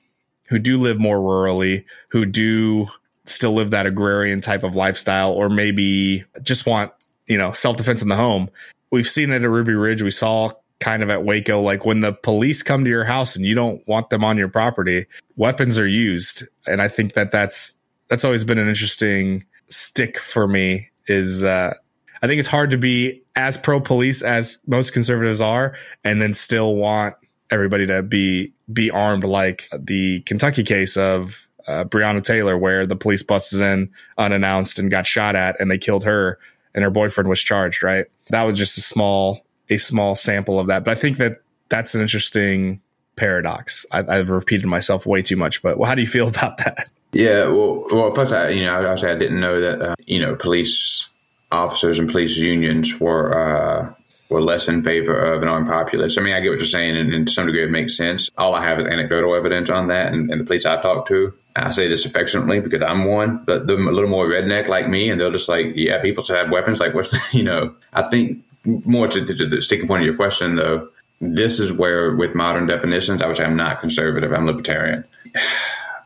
who do live more rurally, who do still live that agrarian type of lifestyle, or maybe just want you know self defense in the home. We've seen it at Ruby Ridge. We saw kind of at Waco, like when the police come to your house and you don't want them on your property, weapons are used, and I think that that's that's always been an interesting stick for me. Is uh, I think it's hard to be as pro police as most conservatives are, and then still want everybody to be be armed like the Kentucky case of uh, Breonna Taylor, where the police busted in unannounced and got shot at, and they killed her, and her boyfriend was charged. Right, that was just a small a small sample of that, but I think that that's an interesting paradox. I, have repeated myself way too much, but how do you feel about that? Yeah, well, well, first, I, you know, I, I didn't know that uh, you know police officers and police unions were uh, less in favor of an armed populace. I mean, I get what you're saying, and, and to some degree, it makes sense. All I have is anecdotal evidence on that, and, and the police I talk to. I say this affectionately because I'm one, but they're a little more redneck like me, and they're just like, yeah, people should have weapons. Like, what's, the, you know, I think more to, to, to the sticking point of your question, though, this is where, with modern definitions, I would say I'm not conservative, I'm libertarian.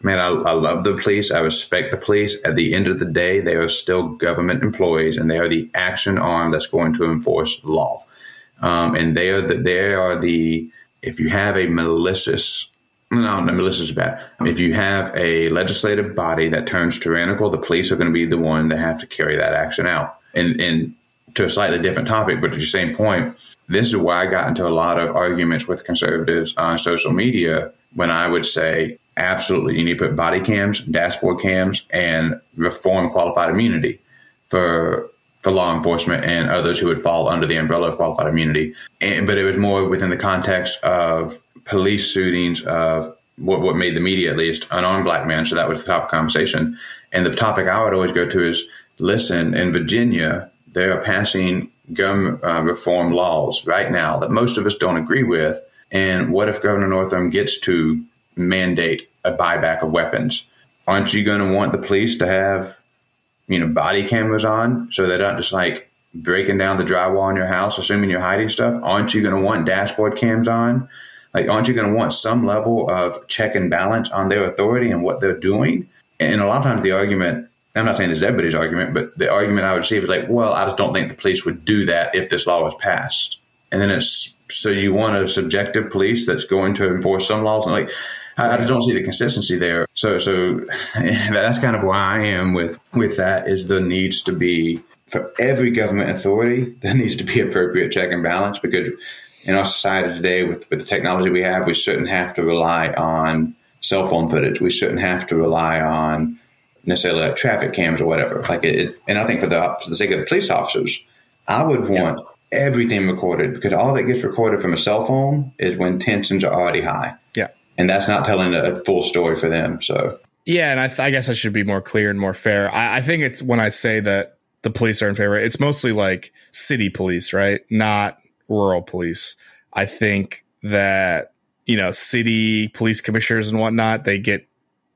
Man, I, I love the police. I respect the police. At the end of the day, they are still government employees, and they are the action arm that's going to enforce law. Um, and they are the, they are the if you have a malicious no, no, malicious is bad. If you have a legislative body that turns tyrannical, the police are going to be the one that have to carry that action out. And and to a slightly different topic, but to the same point, this is why I got into a lot of arguments with conservatives on social media when I would say, absolutely, you need to put body cams, dashboard cams, and reform qualified immunity for for law enforcement and others who would fall under the umbrella of qualified immunity. And, but it was more within the context of police shootings of what, what made the media at least unarmed black men. So that was the top conversation. And the topic I would always go to is listen, in Virginia, they are passing gun uh, reform laws right now that most of us don't agree with. And what if Governor Northam gets to mandate a buyback of weapons? Aren't you going to want the police to have you know, body cameras on so they're not just like breaking down the drywall in your house, assuming you're hiding stuff. Aren't you going to want dashboard cams on? Like, aren't you going to want some level of check and balance on their authority and what they're doing? And a lot of times the argument, I'm not saying it's everybody's argument, but the argument I would see is like, well, I just don't think the police would do that if this law was passed. And then it's so you want a subjective police that's going to enforce some laws and like I, I don't see the consistency there. So, so that's kind of why I am with with that. Is there needs to be for every government authority there needs to be appropriate check and balance because in our society today with, with the technology we have we shouldn't have to rely on cell phone footage we shouldn't have to rely on necessarily like traffic cams or whatever like it, and i think for the for the sake of the police officers i would want yeah. everything recorded because all that gets recorded from a cell phone is when tensions are already high yeah and that's not telling a full story for them. So yeah, and I, th- I guess I should be more clear and more fair. I, I think it's when I say that the police are in favor, it's mostly like city police, right? Not rural police. I think that you know city police commissioners and whatnot they get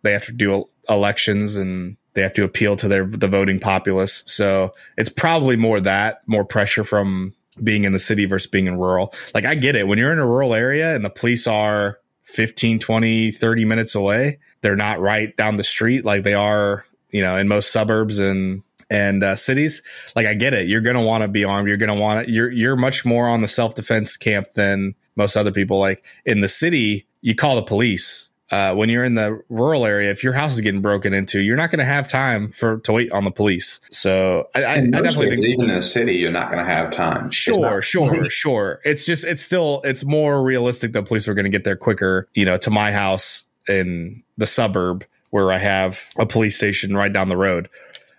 they have to do elections and they have to appeal to their the voting populace. So it's probably more that more pressure from being in the city versus being in rural. Like I get it when you're in a rural area and the police are 15, 20, 30 minutes away, they're not right down the street like they are, you know, in most suburbs and and uh, cities. Like I get it. You're going to want to be armed. You're going to want to you're you're much more on the self-defense camp than most other people like in the city, you call the police uh, when you're in the rural area, if your house is getting broken into, you're not going to have time for to wait on the police. So I, I, I definitely think even in the city, you're not going to have time. Sure, not- sure, sure. It's just it's still it's more realistic that police are going to get there quicker. You know, to my house in the suburb where I have a police station right down the road,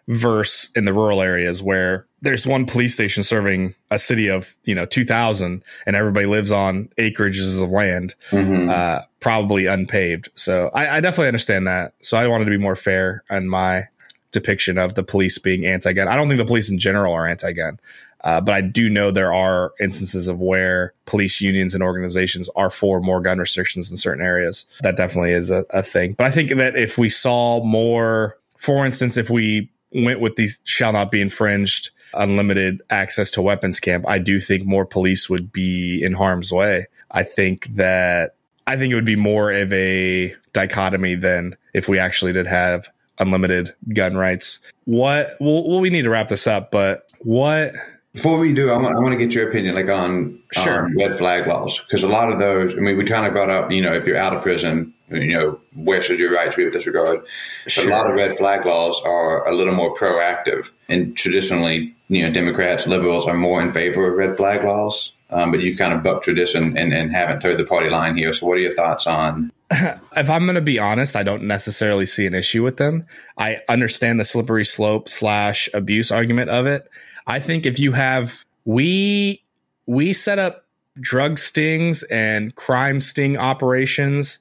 versus in the rural areas where there's one police station serving a city of you know 2000 and everybody lives on acreages of land mm-hmm. uh, probably unpaved. So I, I, definitely understand that. So i wanted to be more fair in my depiction of the police being anti-gun. I don't think the police in general are anti-gun uh, but i do know there are instances of where police unions and organizations are for more gun restrictions in certain areas. That definitely is a, a thing. But i think that if we saw more for instance if we went with these shall not be infringed unlimited access to weapons camp, I do think more police would be in harm's way. I think that I think it would be more of a dichotomy than if we actually did have unlimited gun rights. What well, well we need to wrap this up, but what before we do, I want, I want to get your opinion, like on, sure. on red flag laws, because a lot of those. I mean, we kind of brought up, you know, if you're out of prison, you know, where should your rights be with this regard? Sure. a lot of red flag laws are a little more proactive, and traditionally, you know, Democrats, liberals are more in favor of red flag laws. Um, but you've kind of bucked tradition and, and haven't toed the party line here. So, what are your thoughts on? if I'm going to be honest, I don't necessarily see an issue with them. I understand the slippery slope slash abuse argument of it. I think if you have we we set up drug stings and crime sting operations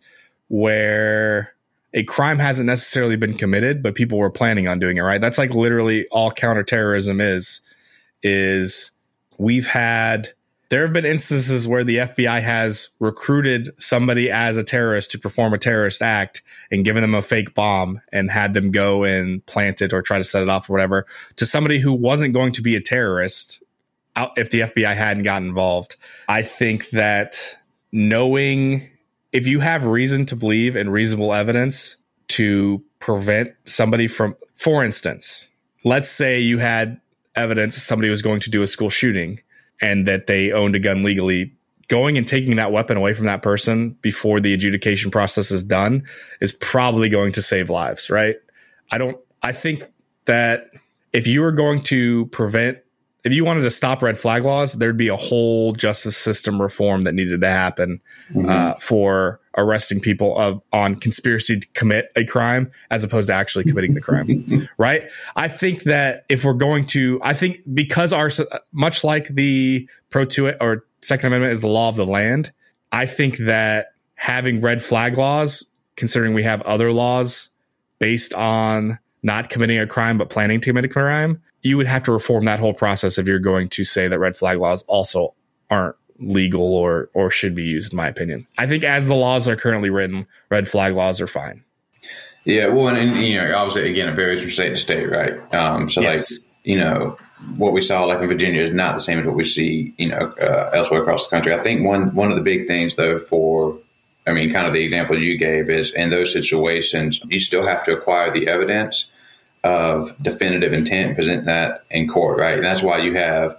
where a crime hasn't necessarily been committed, but people were planning on doing it, right? That's like literally all counterterrorism is, is we've had, there have been instances where the FBI has recruited somebody as a terrorist to perform a terrorist act and given them a fake bomb and had them go and plant it or try to set it off or whatever to somebody who wasn't going to be a terrorist if the FBI hadn't gotten involved. I think that knowing if you have reason to believe and reasonable evidence to prevent somebody from, for instance, let's say you had evidence somebody was going to do a school shooting and that they owned a gun legally. Going and taking that weapon away from that person before the adjudication process is done is probably going to save lives, right? I don't, I think that if you are going to prevent if you wanted to stop red flag laws, there'd be a whole justice system reform that needed to happen mm-hmm. uh, for arresting people of, on conspiracy to commit a crime as opposed to actually committing the crime. right? I think that if we're going to, I think because our much like the pro to it or Second Amendment is the law of the land, I think that having red flag laws, considering we have other laws based on not committing a crime but planning to commit a crime you would have to reform that whole process if you're going to say that red flag laws also aren't legal or or should be used in my opinion. I think as the laws are currently written red flag laws are fine. Yeah well and, and you know obviously again it varies from state to state right? Um, so yes. like you know what we saw like in virginia is not the same as what we see you know uh, elsewhere across the country. I think one one of the big things though for i mean kind of the example you gave is in those situations you still have to acquire the evidence of definitive intent, present that in court, right? And that's why you have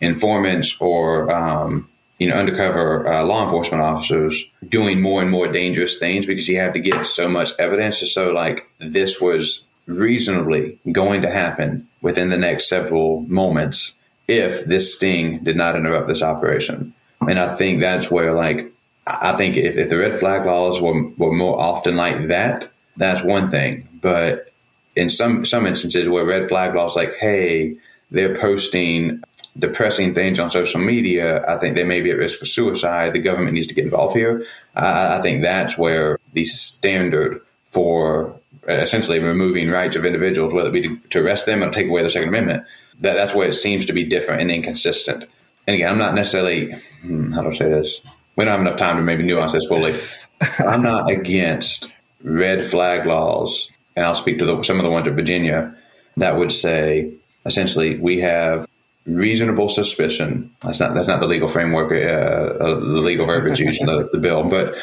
informants or um, you know undercover uh, law enforcement officers doing more and more dangerous things because you have to get so much evidence. So, like this was reasonably going to happen within the next several moments if this sting did not interrupt this operation. And I think that's where, like, I think if, if the red flag laws were, were more often like that, that's one thing. But in some some instances where red flag laws like, hey, they're posting depressing things on social media, I think they may be at risk for suicide. The government needs to get involved here. I think that's where the standard for essentially removing rights of individuals, whether it be to, to arrest them or take away their Second Amendment, that, that's where it seems to be different and inconsistent. And again, I'm not necessarily, hmm, how do I say this? We don't have enough time to maybe nuance this fully. I'm not against red flag laws, and I'll speak to the, some of the ones in Virginia that would say essentially we have reasonable suspicion. That's not that's not the legal framework, uh, uh, the legal verbiage used in the, the bill, but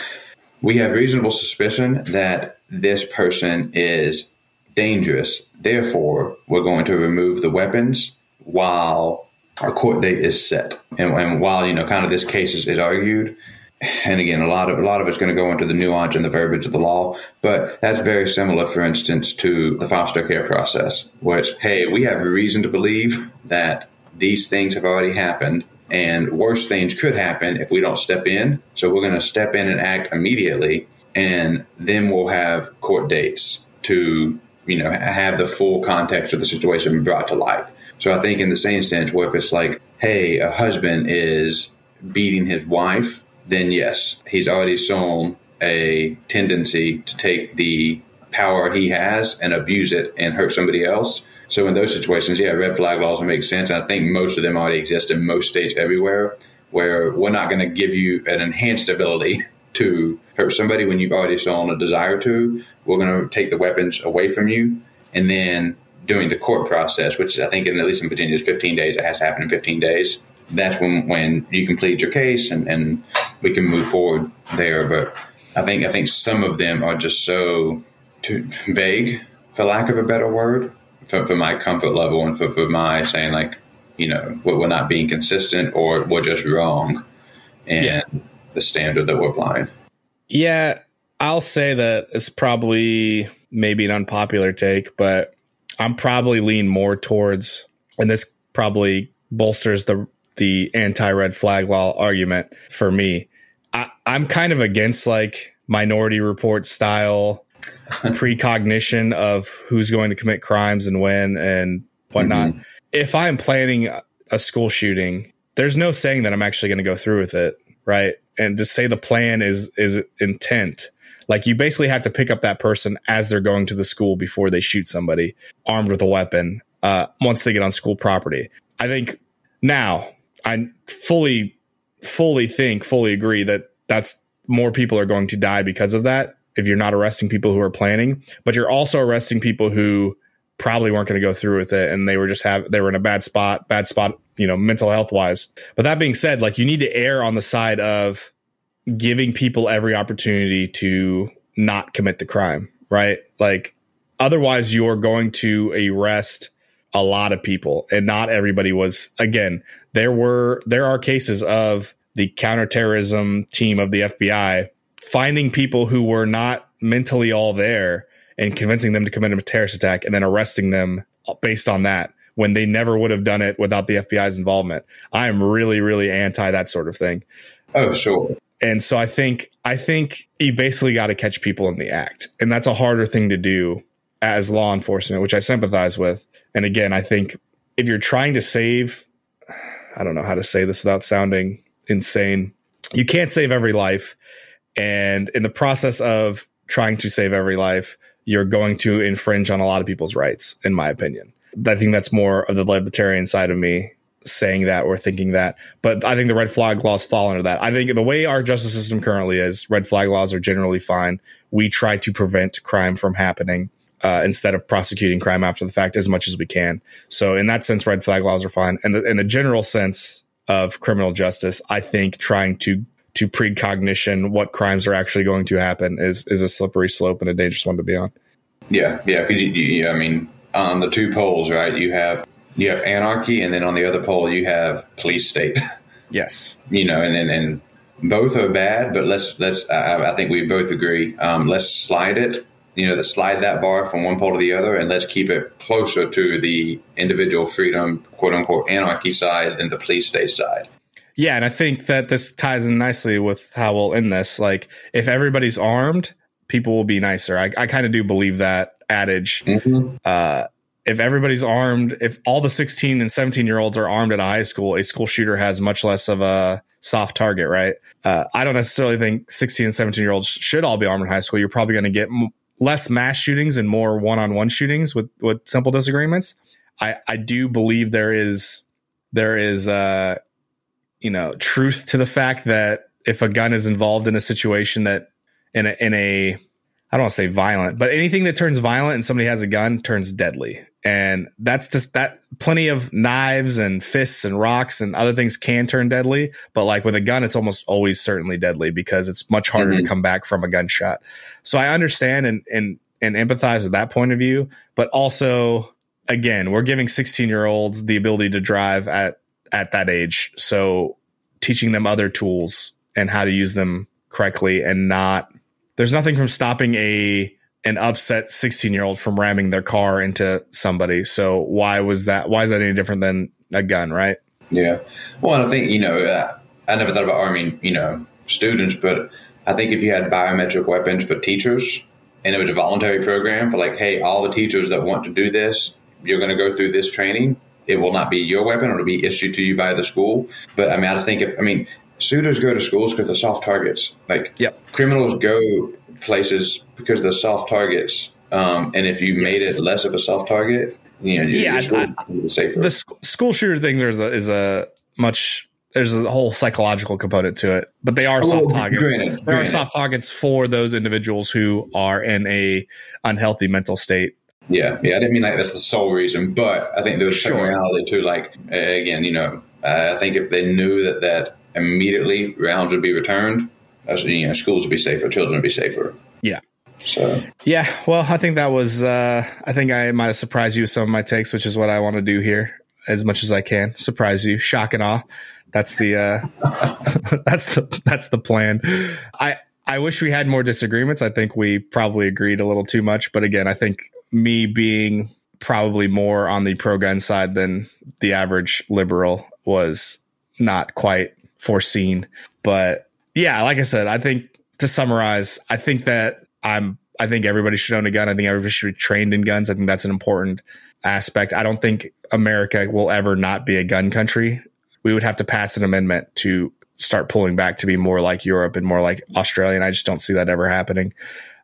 we have reasonable suspicion that this person is dangerous. Therefore, we're going to remove the weapons while our court date is set. And, and while you know, kind of this case is, is argued, and again, a lot of a lot of it's going to go into the nuance and the verbiage of the law, but that's very similar, for instance, to the foster care process, where it's, hey, we have reason to believe that these things have already happened, and worse things could happen if we don't step in. So we're going to step in and act immediately, and then we'll have court dates to you know have the full context of the situation brought to light. So I think in the same sense, where if it's like, hey, a husband is beating his wife then yes, he's already shown a tendency to take the power he has and abuse it and hurt somebody else. So in those situations, yeah, red flag laws make sense. And I think most of them already exist in most states everywhere where we're not going to give you an enhanced ability to hurt somebody when you've already shown a desire to. We're going to take the weapons away from you. And then during the court process, which I think in, at least in Virginia is 15 days, it has to happen in 15 days that's when when you complete your case and, and we can move forward there. But I think I think some of them are just so too vague, for lack of a better word, for, for my comfort level and for, for my saying like, you know, we're not being consistent or we're just wrong and yeah. the standard that we're applying. Yeah, I'll say that it's probably maybe an unpopular take, but I'm probably lean more towards, and this probably bolsters the the anti red flag law argument for me. I, I'm kind of against like minority report style precognition of who's going to commit crimes and when and whatnot. Mm-hmm. If I'm planning a school shooting, there's no saying that I'm actually going to go through with it, right? And to say the plan is is intent, like you basically have to pick up that person as they're going to the school before they shoot somebody armed with a weapon. Uh, once they get on school property, I think now I fully, fully think, fully agree that that's more people are going to die because of that. If you're not arresting people who are planning, but you're also arresting people who probably weren't going to go through with it and they were just have they were in a bad spot, bad spot, you know, mental health wise. But that being said, like you need to err on the side of giving people every opportunity to not commit the crime, right? Like otherwise you're going to arrest a lot of people and not everybody was again there were there are cases of the counterterrorism team of the FBI finding people who were not mentally all there and convincing them to commit a terrorist attack and then arresting them based on that when they never would have done it without the FBI's involvement. I am really really anti that sort of thing. Oh, sure. And so I think I think you basically got to catch people in the act. And that's a harder thing to do as law enforcement, which I sympathize with. And again, I think if you're trying to save, I don't know how to say this without sounding insane. You can't save every life. And in the process of trying to save every life, you're going to infringe on a lot of people's rights, in my opinion. I think that's more of the libertarian side of me saying that or thinking that. But I think the red flag laws fall under that. I think the way our justice system currently is, red flag laws are generally fine. We try to prevent crime from happening uh, instead of prosecuting crime after the fact as much as we can. So in that sense, red flag laws are fine. And the, in the general sense of criminal justice, I think trying to to precognition what crimes are actually going to happen is is a slippery slope and a dangerous one to be on. Yeah, yeah. You, you, I mean, on the two poles, right? You have you have anarchy, and then on the other pole, you have police state. Yes, you know, and and, and both are bad, but let's let's. I, I think we both agree. Um, let's slide it you know, to slide that bar from one pole to the other, and let's keep it closer to the individual freedom, quote unquote, anarchy side than the police state side. Yeah, and I think that this ties in nicely with how we'll end this. Like, if everybody's armed, people will be nicer. I, I kind of do believe that adage. Mm-hmm. Uh, if everybody's armed, if all the 16 and 17 year olds are armed at a high school, a school shooter has much less of a soft target, right? Uh, I don't necessarily think 16 and 17 year olds should all be armed in high school. You're probably going to get m- less mass shootings and more one on one shootings with, with simple disagreements. I, I do believe there is, there is, uh, you know, truth to the fact that if a gun is involved in a situation that in a, in a, I don't want to say violent, but anything that turns violent and somebody has a gun turns deadly. And that's just that plenty of knives and fists and rocks and other things can turn deadly. But like with a gun, it's almost always certainly deadly because it's much harder mm-hmm. to come back from a gunshot. So I understand and, and, and empathize with that point of view. But also, again, we're giving 16 year olds the ability to drive at, at that age. So teaching them other tools and how to use them correctly and not, there's nothing from stopping a, an upset 16 year old from ramming their car into somebody. So why was that? Why is that any different than a gun, right? Yeah. Well, I think, you know, uh, I never thought about arming, you know, students, but I think if you had biometric weapons for teachers and it was a voluntary program for like, hey, all the teachers that want to do this, you're going to go through this training. It will not be your weapon. It'll be issued to you by the school. But I mean, I just think if, I mean, suitors go to schools because they're soft targets. Like, yep. criminals go places because they're soft targets. Um, and if you made it less of a soft target, you know, yeah, I, safer. The sc- school shooter thing there's a, is a much there's a whole psychological component to it, but they are oh, soft targets. Granted, there granted. are soft targets for those individuals who are in a unhealthy mental state. Yeah, yeah, I didn't mean like that's the sole reason, but I think there's some sure. reality too. Like again, you know, I think if they knew that that immediately rounds would be returned, as you know, schools would be safer, children would be safer. Yeah. So yeah, well, I think that was. Uh, I think I might have surprised you with some of my takes, which is what I want to do here as much as I can. Surprise you, shock and awe. That's the uh, that's the that's the plan. I I wish we had more disagreements. I think we probably agreed a little too much, but again, I think me being probably more on the pro gun side than the average liberal was not quite foreseen. But yeah, like I said, I think to summarize, I think that I'm I think everybody should own a gun. I think everybody should be trained in guns. I think that's an important aspect. I don't think America will ever not be a gun country. We would have to pass an amendment to start pulling back to be more like Europe and more like Australia. And I just don't see that ever happening.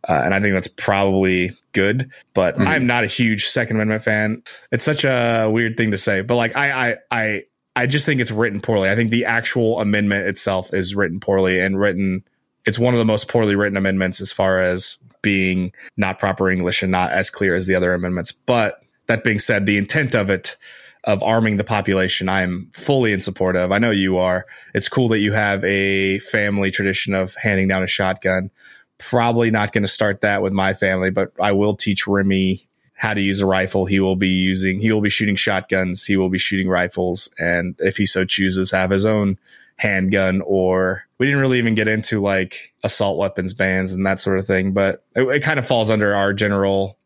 Uh, and I think that's probably good, but mm-hmm. I'm not a huge Second Amendment fan. It's such a weird thing to say, but like I, I, I, I just think it's written poorly. I think the actual amendment itself is written poorly and written. It's one of the most poorly written amendments as far as being not proper English and not as clear as the other amendments. But that being said, the intent of it, of arming the population, I am fully in support of. I know you are. It's cool that you have a family tradition of handing down a shotgun. Probably not going to start that with my family, but I will teach Remy how to use a rifle. He will be using, he will be shooting shotguns. He will be shooting rifles. And if he so chooses, have his own handgun or we didn't really even get into like assault weapons bans and that sort of thing, but it, it kind of falls under our general,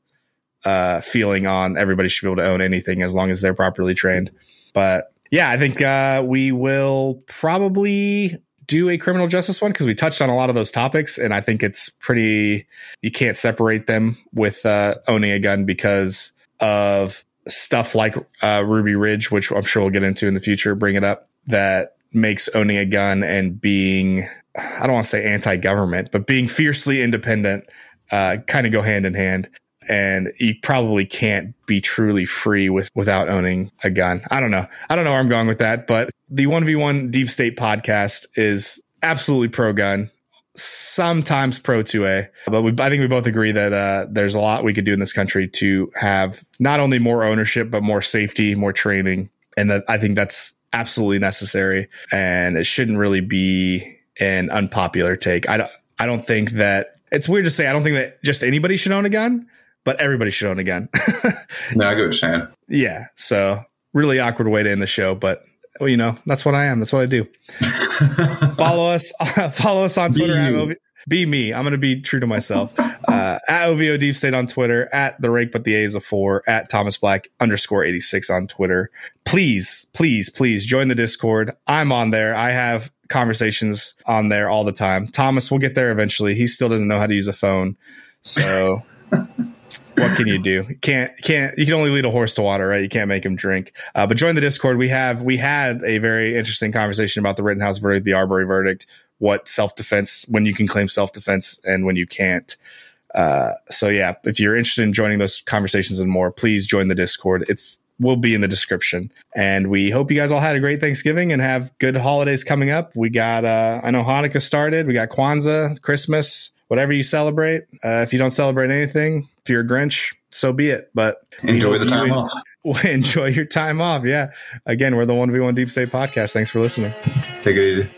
uh, feeling on everybody should be able to own anything as long as they're properly trained. But yeah, I think, uh, we will probably do a criminal justice one because we touched on a lot of those topics, and I think it's pretty. You can't separate them with uh, owning a gun because of stuff like uh, Ruby Ridge, which I'm sure we'll get into in the future. Bring it up that makes owning a gun and being I don't want to say anti-government, but being fiercely independent uh, kind of go hand in hand and you probably can't be truly free with without owning a gun. I don't know. I don't know where I'm going with that, but the 1v1 Deep State podcast is absolutely pro gun, sometimes pro 2A. But we, I think we both agree that uh, there's a lot we could do in this country to have not only more ownership, but more safety, more training. And that I think that's absolutely necessary. And it shouldn't really be an unpopular take. I don't, I don't think that it's weird to say. I don't think that just anybody should own a gun but everybody should own a gun. no, I get what you're saying. Yeah. So really awkward way to end the show, but well, you know, that's what I am. That's what I do. follow us, follow us on Twitter. Be, be me. I'm going to be true to myself. Uh, at OVO Deep State on Twitter, at the rake, but the A is a four, at Thomas Black underscore 86 on Twitter. Please, please, please join the Discord. I'm on there. I have conversations on there all the time. Thomas will get there eventually. He still doesn't know how to use a phone. So what can you do? Can't can't you can only lead a horse to water, right? You can't make him drink. Uh, but join the Discord. We have we had a very interesting conversation about the Rittenhouse verdict, the Arbery verdict, what self defense when you can claim self defense and when you can't. Uh, so yeah, if you're interested in joining those conversations and more, please join the Discord. It's will be in the description. And we hope you guys all had a great Thanksgiving and have good holidays coming up. We got uh, I know Hanukkah started. We got Kwanzaa, Christmas, whatever you celebrate. Uh, if you don't celebrate anything, if you're a Grinch, so be it. But enjoy the time off. Enjoy your time off. Yeah. Again, we're the one v one Deep State podcast. Thanks for listening. Take it easy.